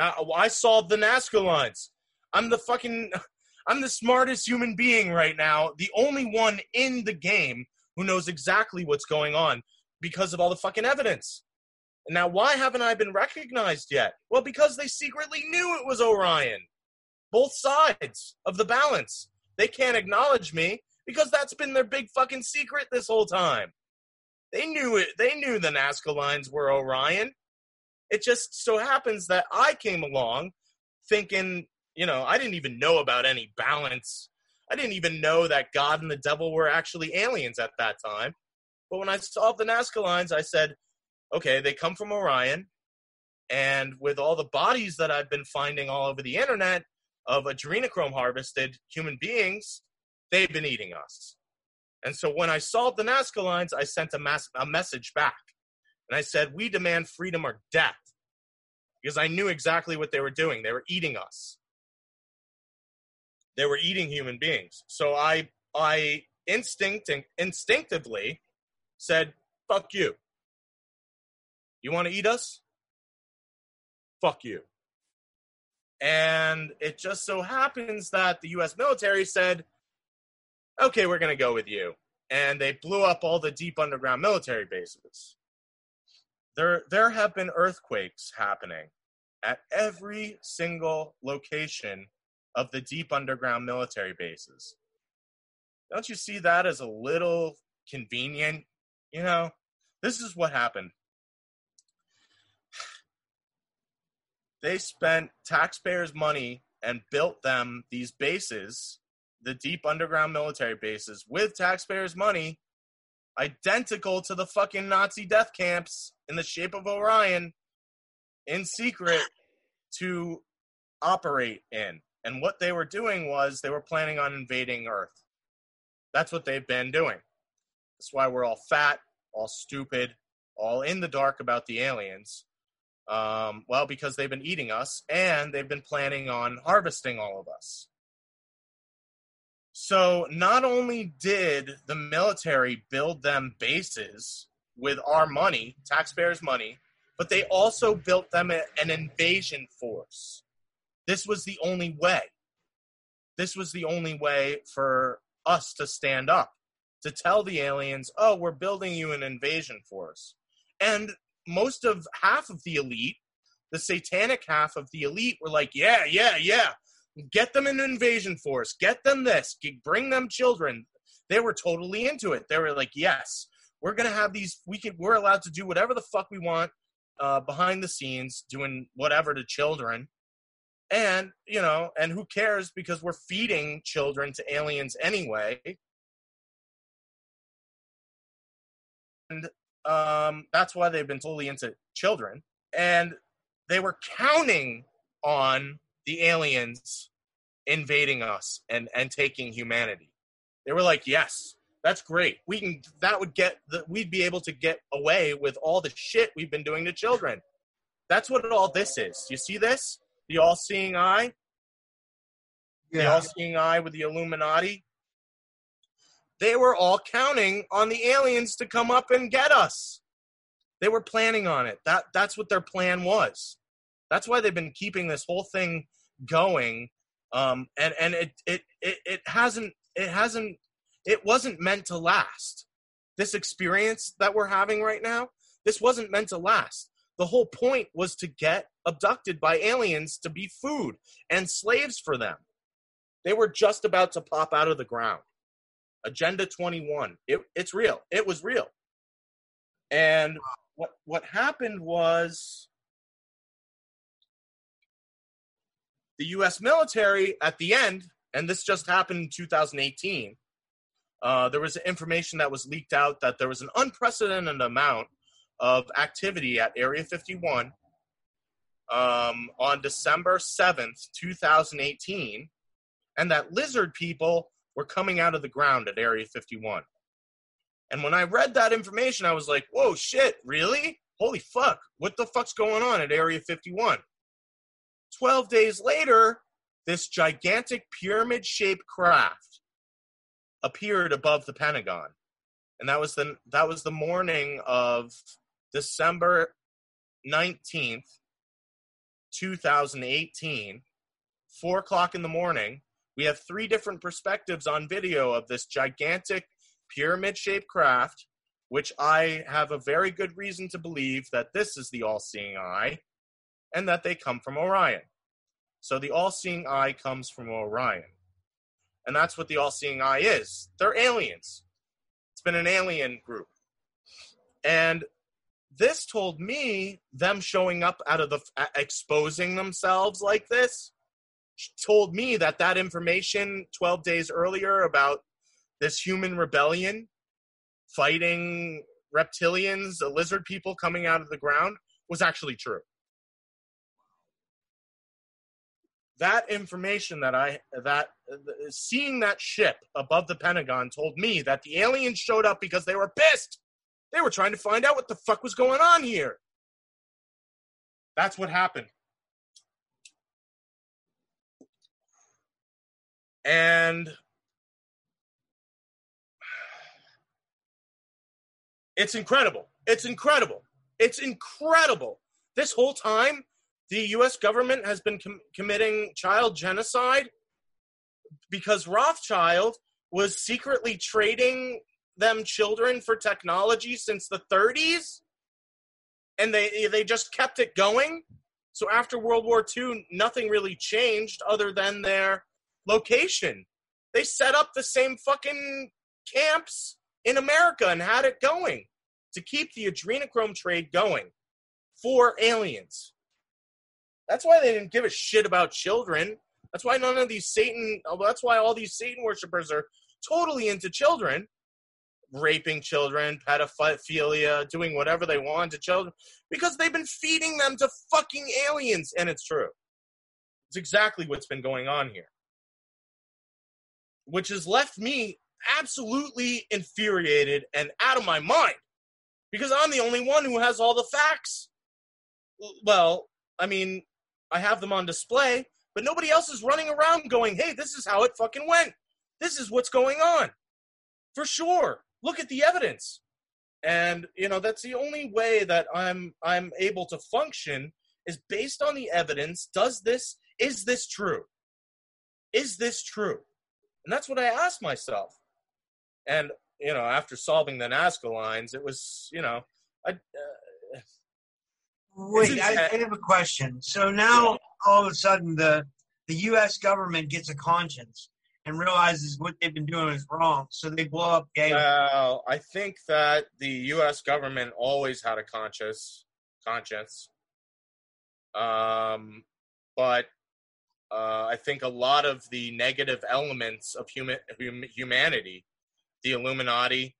Uh, I solved the Nazca lines. I'm the fucking, I'm the smartest human being right now. The only one in the game who knows exactly what's going on because of all the fucking evidence. Now, why haven't I been recognized yet? Well, because they secretly knew it was Orion. Both sides of the balance. They can't acknowledge me because that's been their big fucking secret this whole time. They knew it. They knew the Nazca lines were Orion. It just so happens that I came along thinking, you know, I didn't even know about any balance. I didn't even know that God and the devil were actually aliens at that time. But when I solved the Nazca lines, I said, okay, they come from Orion. And with all the bodies that I've been finding all over the internet of adrenochrome harvested human beings, they've been eating us. And so when I solved the Nazca lines, I sent a, mass, a message back. And I said, We demand freedom or death. Because I knew exactly what they were doing. They were eating us. They were eating human beings. So I I instinct and instinctively said, fuck you. You want to eat us? Fuck you. And it just so happens that the US military said, okay, we're going to go with you. And they blew up all the deep underground military bases. There, there have been earthquakes happening at every single location of the deep underground military bases. Don't you see that as a little convenient? You know, this is what happened. They spent taxpayers' money and built them these bases the deep underground military bases with taxpayers' money, identical to the fucking Nazi death camps in the shape of Orion, in secret to operate in. And what they were doing was they were planning on invading Earth. That's what they've been doing. That's why we're all fat, all stupid, all in the dark about the aliens. Um, well, because they've been eating us and they've been planning on harvesting all of us. So not only did the military build them bases with our money, taxpayers' money, but they also built them an invasion force. This was the only way. This was the only way for us to stand up, to tell the aliens, oh, we're building you an invasion force. And most of half of the elite, the satanic half of the elite, were like, yeah, yeah, yeah, Get them an invasion force. Get them this. Bring them children. They were totally into it. They were like, yes, we're gonna have these. We can. We're allowed to do whatever the fuck we want uh, behind the scenes, doing whatever to children. And you know, and who cares because we're feeding children to aliens anyway. And um, that's why they've been totally into children. And they were counting on the aliens invading us and and taking humanity. They were like, "Yes, that's great. We can that would get the, we'd be able to get away with all the shit we've been doing to children." That's what all this is. You see this? The all-seeing eye? Yeah. The all-seeing eye with the Illuminati? They were all counting on the aliens to come up and get us. They were planning on it. That that's what their plan was. That's why they've been keeping this whole thing going um and and it it it, it hasn't it hasn't it wasn't meant to last this experience that we're having right now this wasn't meant to last the whole point was to get abducted by aliens to be food and slaves for them they were just about to pop out of the ground agenda 21 it, it's real it was real and what what happened was the U.S. military at the end, and this just happened in 2018. Uh, there was information that was leaked out that there was an unprecedented amount of activity at Area 51 um, on December 7th, 2018, and that lizard people were coming out of the ground at Area 51. And when I read that information, I was like, whoa, shit, really? Holy fuck, what the fuck's going on at Area 51? 12 days later, this gigantic pyramid shaped craft appeared above the Pentagon. and that was the that was the morning of December nineteenth, two thousand eighteen, four o'clock in the morning. We have three different perspectives on video of this gigantic pyramid-shaped craft, which I have a very good reason to believe that this is the all-seeing eye, and that they come from Orion. So the all-seeing eye comes from Orion. And that's what the all-seeing eye is. They're aliens. It's been an alien group. And this told me them showing up out of the exposing themselves like this told me that that information 12 days earlier about this human rebellion fighting reptilians, the lizard people coming out of the ground was actually true. that information that I that uh, seeing that ship above the Pentagon told me that the aliens showed up because they were pissed. They were trying to find out what the fuck was going on here. That's what happened. And it's incredible. It's incredible. It's incredible. This whole time, the U.S. government has been com- committing child genocide because Rothschild was secretly trading them children for technology since the 30s, and they they just kept it going. So after World War II, nothing really changed other than their location. They set up the same fucking camps in America and had it going to keep the adrenochrome trade going for aliens. That's why they didn't give a shit about children. That's why none of these Satan. That's why all these Satan worshippers are totally into children, raping children, pedophilia, doing whatever they want to children, because they've been feeding them to fucking aliens, and it's true. It's exactly what's been going on here, which has left me absolutely infuriated and out of my mind because I'm the only one who has all the facts. Well, I mean, I have them on display, but nobody else is running around going, hey, this is how it fucking went. This is what's going on. For sure. Look at the evidence. And, you know, that's the only way that I'm I'm able to function is based on the evidence. Does this is this true? Is this true? And that's what I asked myself. And, you know, after solving the Nazca lines, it was, you know, I, uh, Wait, I, I, have a question. So now all of a sudden the the U.S. government gets a conscience and realizes what they've been doing is wrong, so they blow up gay. Well, I think that the U.S. government always had a conscious conscience. Um, but uh, I think a lot of the negative elements of human hum, humanity, the Illuminati,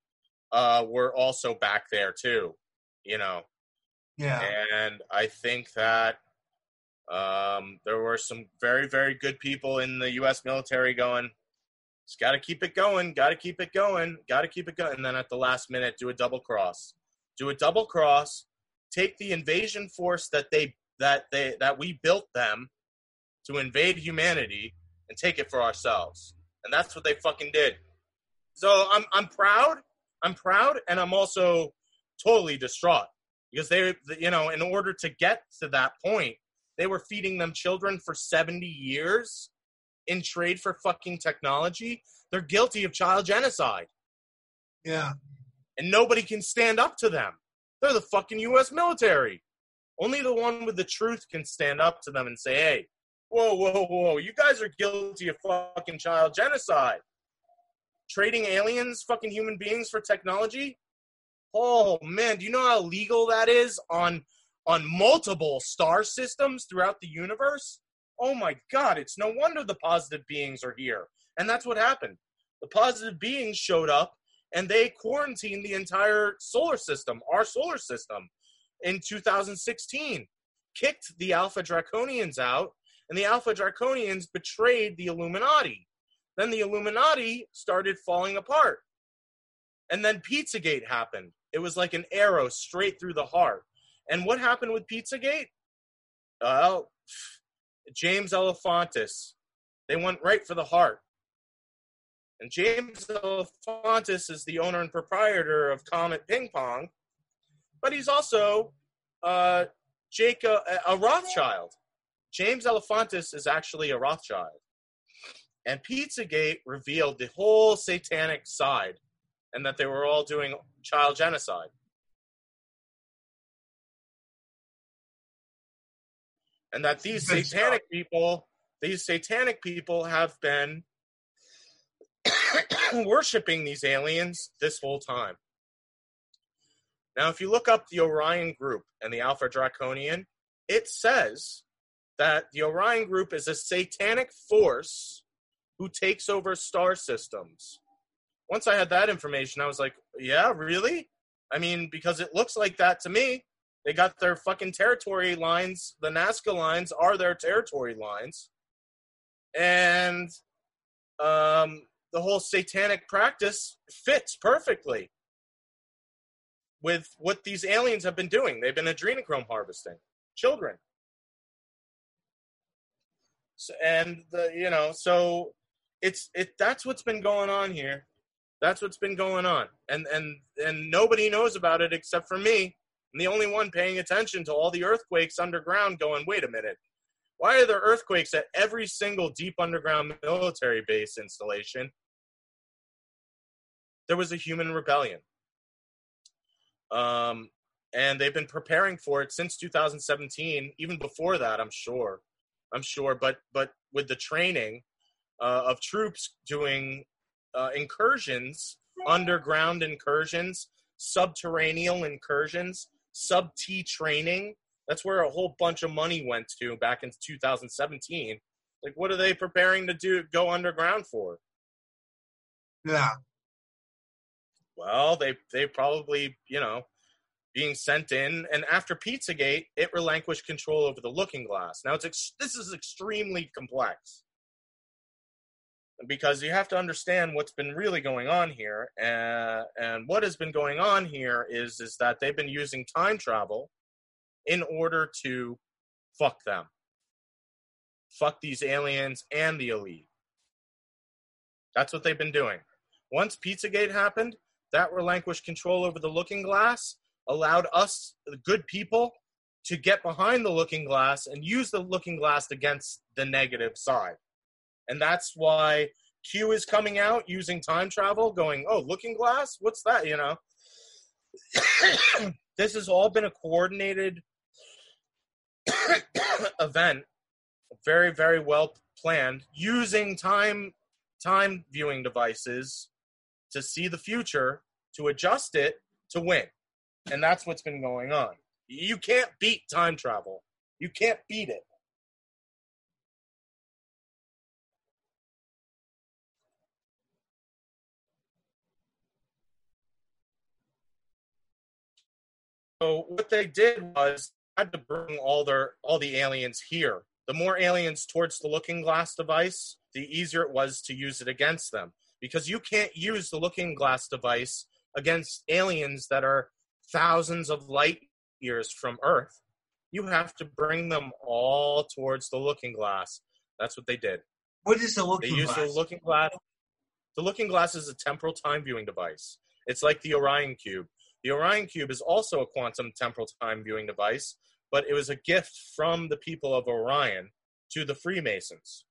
uh, were also back there too. You know, yeah. And I think that um, there were some very, very good people in the U.S. military going, just got to keep it going, got to keep it going, got to keep it going. And then at the last minute, do a double cross. Do a double cross, take the invasion force that they that they that we built them to invade humanity and take it for ourselves. And that's what they fucking did. So I'm I'm proud. I'm proud and I'm also totally distraught because they you know in order to get to that point they were feeding them children for 70 years in trade for fucking technology they're guilty of child genocide. Yeah. And nobody can stand up to them. They're the fucking US military. Only the one with the truth can stand up to them and say hey whoa whoa whoa you guys are guilty of fucking child genocide. Trading aliens fucking human beings for technology? Oh man, do you know how legal that is on on multiple star systems throughout the universe? Oh my god, it's no wonder the positive beings are here. And that's what happened. The positive beings showed up and they quarantined the entire solar system, our solar system, in 2016. Kicked the Alpha Draconians out, and the Alpha Draconians betrayed the Illuminati. Then the Illuminati started falling apart. And then Pizzagate happened. It was like an arrow straight through the heart. And what happened with Pizzagate? Well, James Alefantis. They went right for the heart. And James Alefantis is the owner and proprietor of Comet Ping Pong, but he's also uh, Jacob, a Rothschild. James Alefantis is actually a Rothschild. And Pizzagate revealed the whole satanic side and that they were all doing child genocide. And that these satanic people, these satanic people have been worshiping these aliens this whole time. Now, if you look up the Orion Group and the Alpha Draconian, it says that the Orion Group is a satanic force who takes over star systems. Once I had that information, I was like, yeah, really? I mean, because it looks like that to me. They got their fucking territory lines. The Nazca lines are their territory lines. And um, the whole satanic practice fits perfectly with what these aliens have been doing. They've been adrenochrome harvesting children. So, and the you know, so it's it that's what's been going on here. That's what's been going on. And and and nobody knows about it except for me. I'm the only one paying attention to all the earthquakes underground going, wait a minute. Why are there earthquakes at every single deep underground military base installation? There was a human rebellion. Um, and they've been preparing for it since 2017, even before that, I'm sure. I'm sure, but but with the training uh, of troops doing uh, incursions, underground incursions, subterranean incursions, sub T training. That's where a whole bunch of money went to back in 2017. Like, what are they preparing to do? Go underground for? Yeah. Well, they they probably you know being sent in, and after Pizzagate, it relinquished control over the Looking Glass. Now, it's ex- this is extremely complex because you have to understand what's been really going on here, uh, and what has been going on here is is that they've been using time travel in order to fuck them, fuck these aliens and the elite. That's what they've been doing. Once Pizzagate happened, that relinquished control over the looking glass allowed us, the good people, to get behind the looking glass and use the looking glass against the negative side. And that's why Q is coming out using time travel, going, oh, looking glass? What's that? You know? this has all been a coordinated event, very, very well planned, using time time viewing devices to see the future, to adjust it, to win. And that's what's been going on. You can't beat time travel. You can't beat it. So what they did was had to bring all their all the aliens here. The more aliens towards the looking glass device, the easier it was to use it against them. Because you can't use the looking glass device against aliens that are thousands of light years from Earth. You have to bring them all towards the looking glass. That's what they did. What is the looking they glass? They use the looking glass. The looking glass is a temporal time viewing device. It's like the Orion Cube. The Orion Cube is also a quantum temporal time viewing device, but it was a gift from the people of Orion to the Freemasons.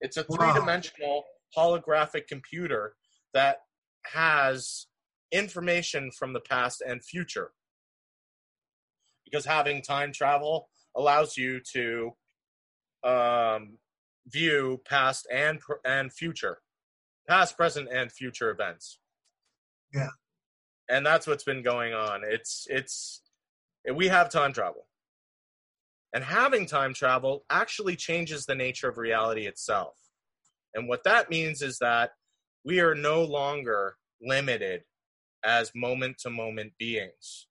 It's a three dimensional wow. holographic computer that has information from the past and future. Because having time travel allows you to um, view past and and future, past, present, and future events. Yeah, and that's what's been going on. It's it's we have time travel, and having time travel actually changes the nature of reality itself. And what that means is that we are no longer limited as moment to moment beings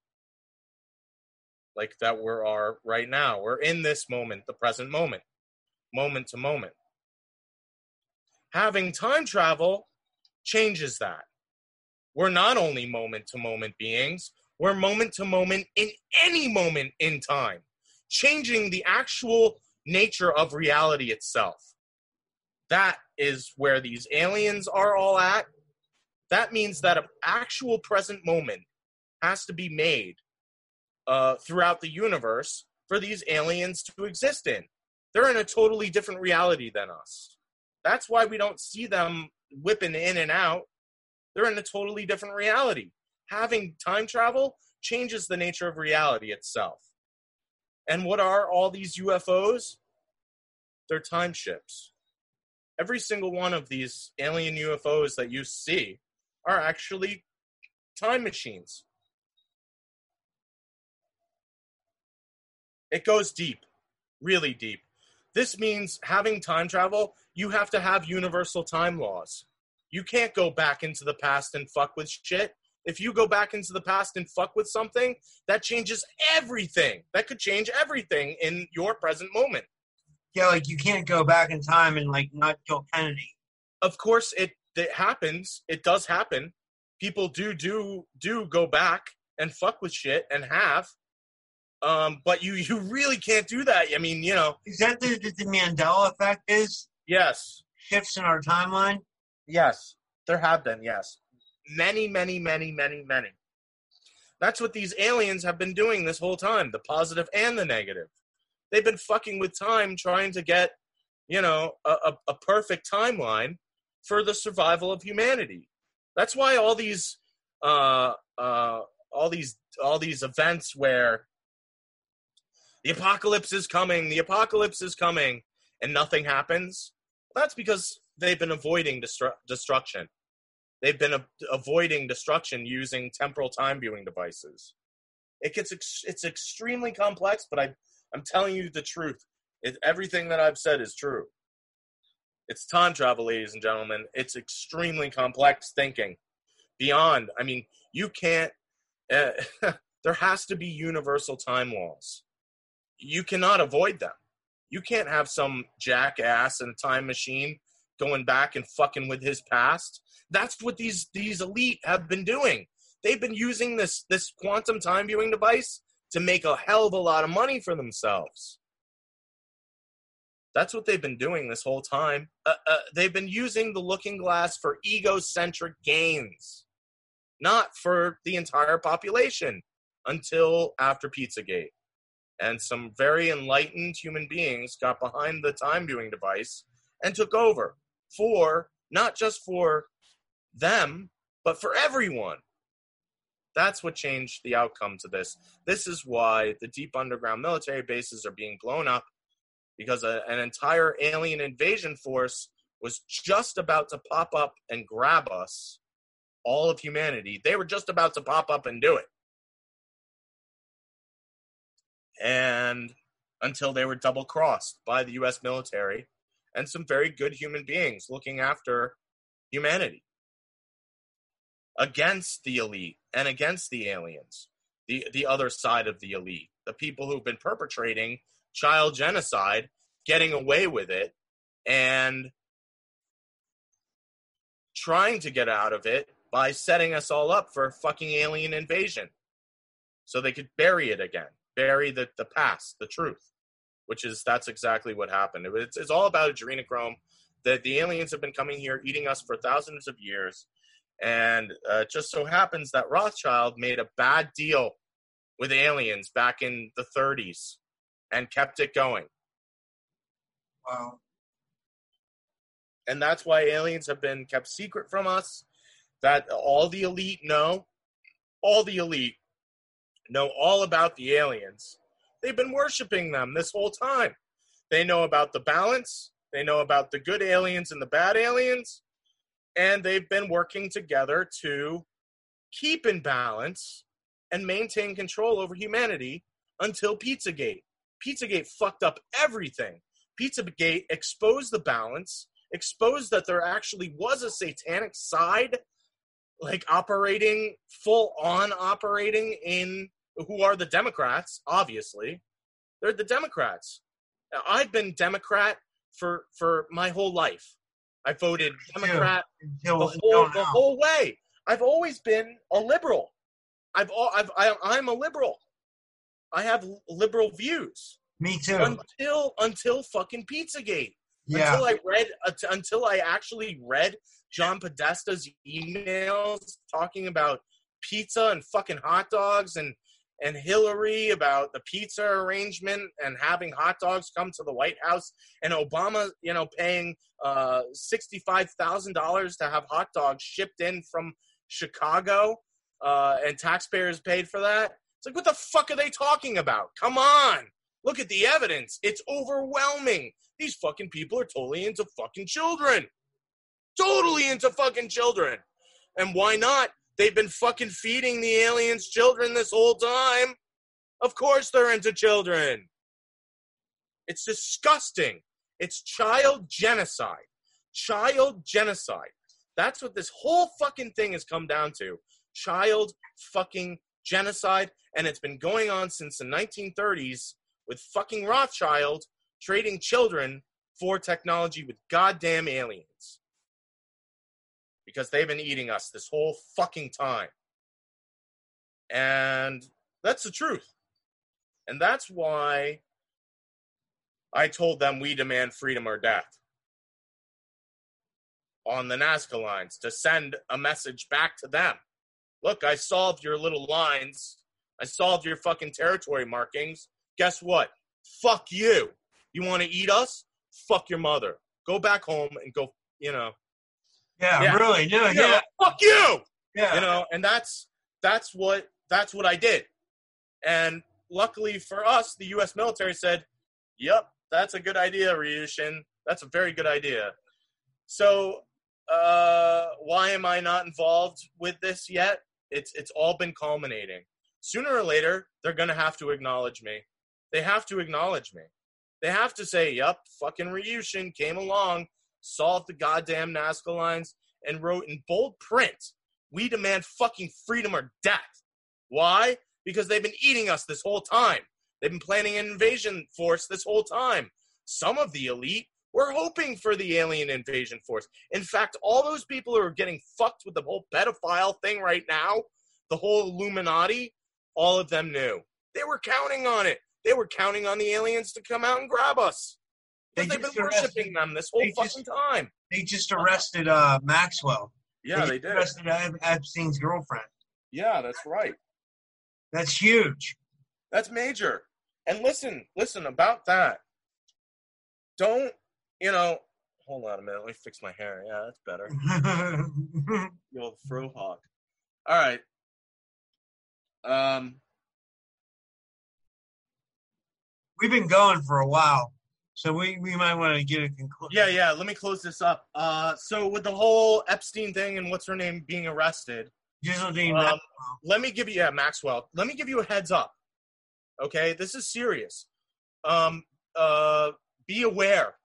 like that we are right now. We're in this moment, the present moment, moment to moment. Having time travel changes that. We're not only moment to moment beings, we're moment to moment in any moment in time, changing the actual nature of reality itself. that is where these aliens are all at. That means that an actual present moment has to be made uh, throughout the universe for these aliens to exist in. They're in a totally different reality than us. That's why we don't see them whipping in and out. They're in a totally different reality. Having time travel changes the nature of reality itself. And what are all these UFOs? They're time ships. Every single one of these alien UFOs that you see are actually time machines. It goes deep, really deep. This means having time travel, you have to have universal time laws. You can't go back into the past and fuck with shit. If you go back into the past and fuck with something, that changes everything. That could change everything in your present moment. Yeah, like you can't go back in time and like not kill Kennedy. Of course, it it happens. It does happen. People do do do go back and fuck with shit and have. Um, but you you really can't do that. I mean, you know. Is that the, the, the Mandela effect? Is Yes. shifts in our timeline? Yes. There have been, yes. Many, many, many, many, many. That's what these aliens have been doing this whole time, the positive and the negative. They've been fucking with time trying to get, you know, a, a, a perfect timeline for the survival of humanity. That's why all these uh uh all these all these events where the apocalypse is coming, the apocalypse is coming, and nothing happens. That's because they've been avoiding destru- destruction. They've been a- avoiding destruction using temporal time viewing devices. It gets ex- it's extremely complex, but I I'm telling you the truth. It, everything that I've said is true. It's time travel, ladies and gentlemen. It's extremely complex thinking. Beyond, I mean, you can't. Uh, there has to be universal time laws. You cannot avoid them. You can't have some jackass in a time machine going back and fucking with his past. That's what these these elite have been doing. They've been using this this quantum time viewing device to make a hell of a lot of money for themselves. That's what they've been doing this whole time. Uh, uh, they've been using the looking glass for egocentric gains, not for the entire population until after Pizzagate. And some very enlightened human beings got behind the time viewing device and took over for not just for them, but for everyone. That's what changed the outcome to this. This is why the deep underground military bases are being blown up because a, an entire alien invasion force was just about to pop up and grab us, all of humanity. They were just about to pop up and do it. And until they were double crossed by the US military and some very good human beings looking after humanity against the elite and against the aliens, the, the other side of the elite, the people who've been perpetrating child genocide, getting away with it, and trying to get out of it by setting us all up for fucking alien invasion so they could bury it again, bury the, the past, the truth, which is that's exactly what happened. It, it's, it's all about adrenochrome. That the aliens have been coming here, eating us for thousands of years, and uh, it just so happens that Rothschild made a bad deal with aliens back in the 30s and kept it going. Wow. And that's why aliens have been kept secret from us. That all the elite know, all the elite know all about the aliens. They've been worshiping them this whole time. They know about the balance, they know about the good aliens and the bad aliens, and they've been working together to keep in balance and maintain control over humanity until Pizzagate. Pizzagate fucked up everything. Pizzagate exposed the balance, exposed that there actually was a satanic side, like operating full on operating in who are the Democrats, obviously. They're the Democrats. I've been Democrat for for my whole life. I voted Democrat Until, the whole the whole way. I've always been a liberal. I've al- I've I, I'm a liberal. I have liberal views Me too. until until fucking Pizzagate. Yeah. Until I read, uh, t- until I actually read John Podesta's emails talking about pizza and fucking hot dogs and and Hillary about the pizza arrangement and having hot dogs come to the White House and Obama, you know, paying uh, sixty-five thousand dollars to have hot dogs shipped in from Chicago, uh, and taxpayers paid for that. It's like, what the fuck are they talking about? Come on, look at the evidence. It's overwhelming. These fucking people are totally into fucking children. Totally into fucking children. And why not? They've been fucking feeding the aliens children this whole time. Of course they're into children. It's disgusting. It's child genocide. Child genocide. That's what this whole fucking thing has come down to. Child fucking genocide. And it's been going on since the 1930s with fucking Rothschild trading children for technology with goddamn aliens because they've been eating us this whole fucking time. And that's the truth. And that's why I told them we demand freedom or death on the Nazca lines to send a message back to them. Look, I solved your little lines. I solved your fucking territory markings. Guess what? Fuck you. You want to eat us? Fuck your mother. Go back home and go, you know, Yeah, Yeah. really. You know, yeah. fuck you. Yeah. you know and that's that's what that's what i did and luckily for us the us military said yep that's a good idea ryushin that's a very good idea so uh why am i not involved with this yet it's it's all been culminating sooner or later they're gonna have to acknowledge me they have to acknowledge me they have to say yep fucking ryushin came along solved the goddamn nazca lines and wrote in bold print we demand fucking freedom or death. Why? Because they've been eating us this whole time. They've been planning an invasion force this whole time. Some of the elite were hoping for the alien invasion force. In fact, all those people who are getting fucked with the whole pedophile thing right now, the whole Illuminati, all of them knew. They were counting on it. They were counting on the aliens to come out and grab us. They Because they've just been arrested- worshiping them this whole they just- fucking time. They just arrested uh, Maxwell. Yeah, they just did. Arrested Ep- Epstein's girlfriend. Yeah, that's right. That's huge. That's major. And listen, listen about that. Don't, you know, hold on a minute. Let me fix my hair. Yeah, that's better. You old fro hawk. All right. Um, We've been going for a while, so we, we might want to get a conclusion. yeah, yeah. Let me close this up. Uh, so with the whole Epstein thing and what's her name being arrested, Geraldine Um, let me give you, yeah, Maxwell. Let me give you a heads up. Okay, this is serious. Um, uh, be aware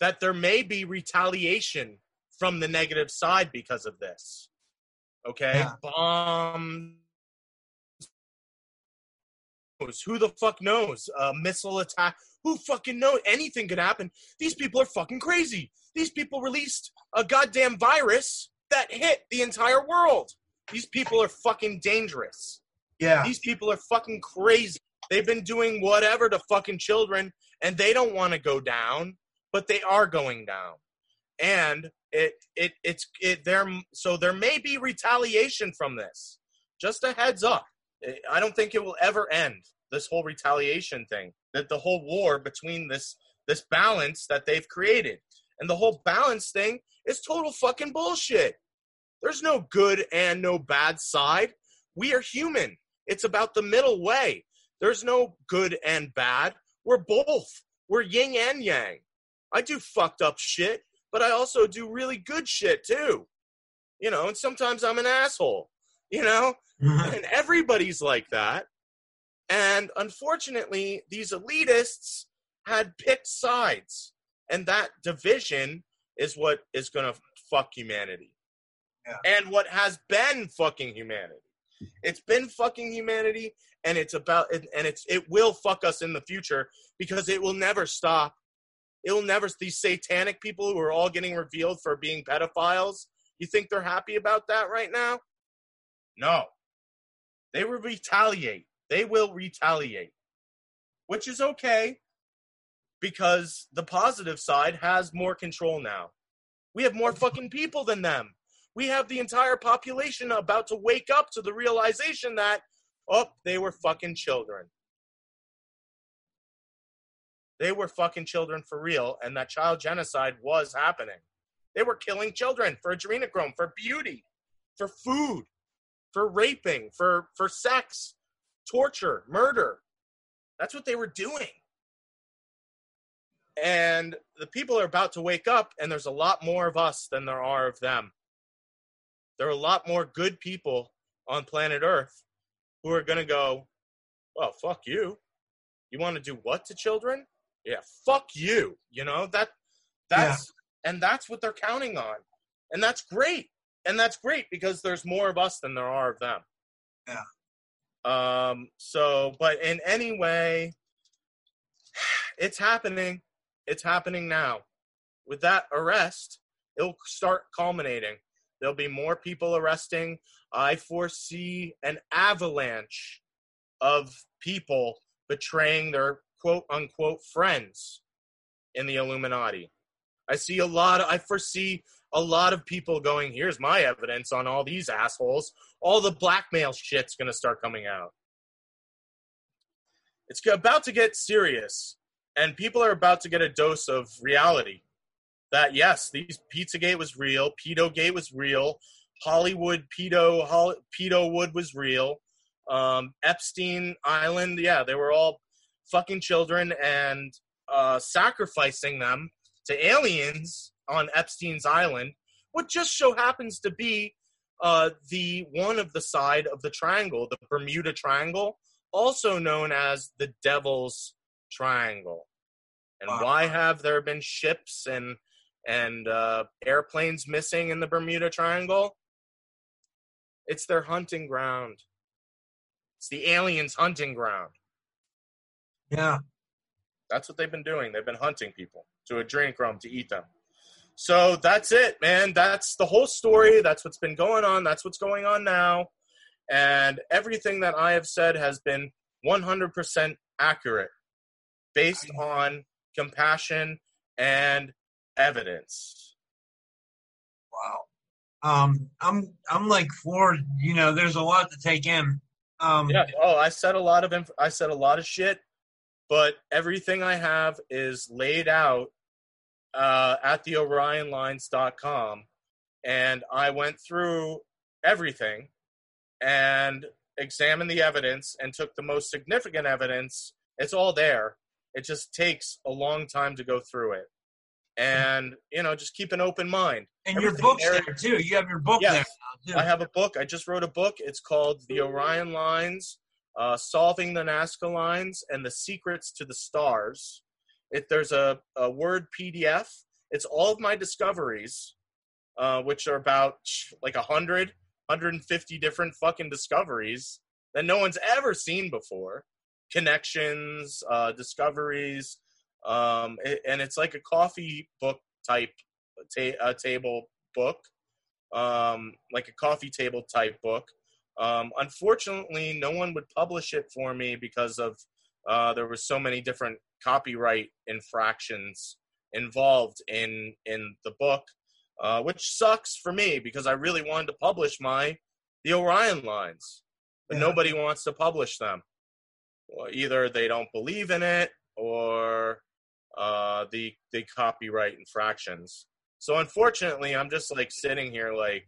that there may be retaliation from the negative side because of this. Okay, Yeah. bombs. Who the fuck knows? A missile attack. Who fucking knows? Anything could happen. These people are fucking crazy. These people released a goddamn virus that hit the entire world. These people are fucking dangerous. yeah. These people are fucking crazy. They've been doing whatever to fucking children, and they don't want to go down, but they are going down. And it it it's it there so there may be retaliation from this. Just a heads up. I don't think it will ever end. This whole retaliation thing, that the whole war between this this balance that they've created, and the whole balance thing is total fucking bullshit. There's no good and no bad side. We are human. It's about the middle way. There's no good and bad. We're both. We're yin and yang. I do fucked up shit, but I also do really good shit too. You know, and sometimes I'm an asshole, you know? and everybody's like that. And unfortunately, these elitists had picked sides. And that division is what is going to fuck humanity. Yeah. And what has been fucking humanity. It's been fucking humanity and it's about and it's it will fuck us in the future because it will never stop. It will never these satanic people who are all getting revealed for being pedophiles. You think they're happy about that right now? No. They will retaliate. They will retaliate, which is okay because the positive side has more control now. We have more fucking people than them. We have the entire population about to wake up to the realization that, oh, they were fucking children. They were fucking children for real, and that child genocide was happening. They were killing children for adrenochrome, for beauty, for food, for raping, for for sex, torture, murder. That's what they were doing. And the people are about to wake up, and there's a lot more of us than there are of them. There are a lot more good people on planet Earth who are going to go, well, fuck you. You want to do what to children? Yeah, fuck you. You know, that that's yeah. and that's what they're counting on. And that's great. And that's great because there's more of us than there are of them. Yeah. Um so but in any way it's happening. It's happening now. With that arrest, it'll start culminating. There'll be more people arresting. I foresee an avalanche of people betraying their quote unquote friends in the Illuminati. I see a lot of, I foresee a lot of people going, here's my evidence on all these assholes. All the blackmail shit's going to start coming out. It's about to get serious, and people are about to get a dose of reality. That yes, these Pizzagate was real, Pedogate was real, Hollywood pedo Hol- pedo wood was real, um, Epstein Island, yeah, they were all fucking children and uh, sacrificing them to aliens on Epstein's Island, what just so happens to be uh, the one of the side of the triangle, the Bermuda Triangle, also known as the Devil's Triangle. And wow. why have there been ships and and uh, airplanes missing in the Bermuda Triangle? It's their hunting ground. It's the aliens' hunting ground. Yeah. That's what they've been doing. They've been hunting people to adrenochrome to eat them. So that's it, man. That's the whole story. That's what's been going on. That's what's going on now. And everything that I have said has been 100% accurate based on compassion and evidence. Wow. Um, I'm I'm like floored. You know, there's a lot to take in. Um, yeah. Oh, I said a lot of inf- I said a lot of shit but everything I have is laid out uh, at the OrionLines.com, and I went through everything and examined the evidence and took the most significant evidence. It's all there. It just takes a long time to go through it, and you know, just keep an open mind. And Everything your book's there, there too. You have your book yes, there. I have a book. I just wrote a book. It's called The Orion Lines uh, solving the Nazca lines, and the secrets to the stars. If there's a, a word PDF. It's all of my discoveries, uh, which are about like 100, 150 different fucking discoveries that no one's ever seen before. Connections, uh, discoveries, um, and it's like a coffee book type ta- table book, um, like a coffee table type book um, unfortunately, no one would publish it for me because of uh, there were so many different copyright infractions involved in in the book, uh, which sucks for me because I really wanted to publish my the Orion lines, but yeah. nobody wants to publish them. Well, either they don't believe in it or uh, the the copyright infractions. So unfortunately, I'm just like sitting here like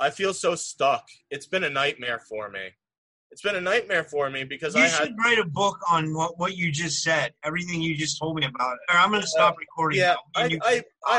I feel so stuck. It's been a nightmare for me. It's been a nightmare for me because I you I should had, write a book on what, what you just said, everything you just told me about. Or I'm going to uh, stop recording. Yeah, I, I, I,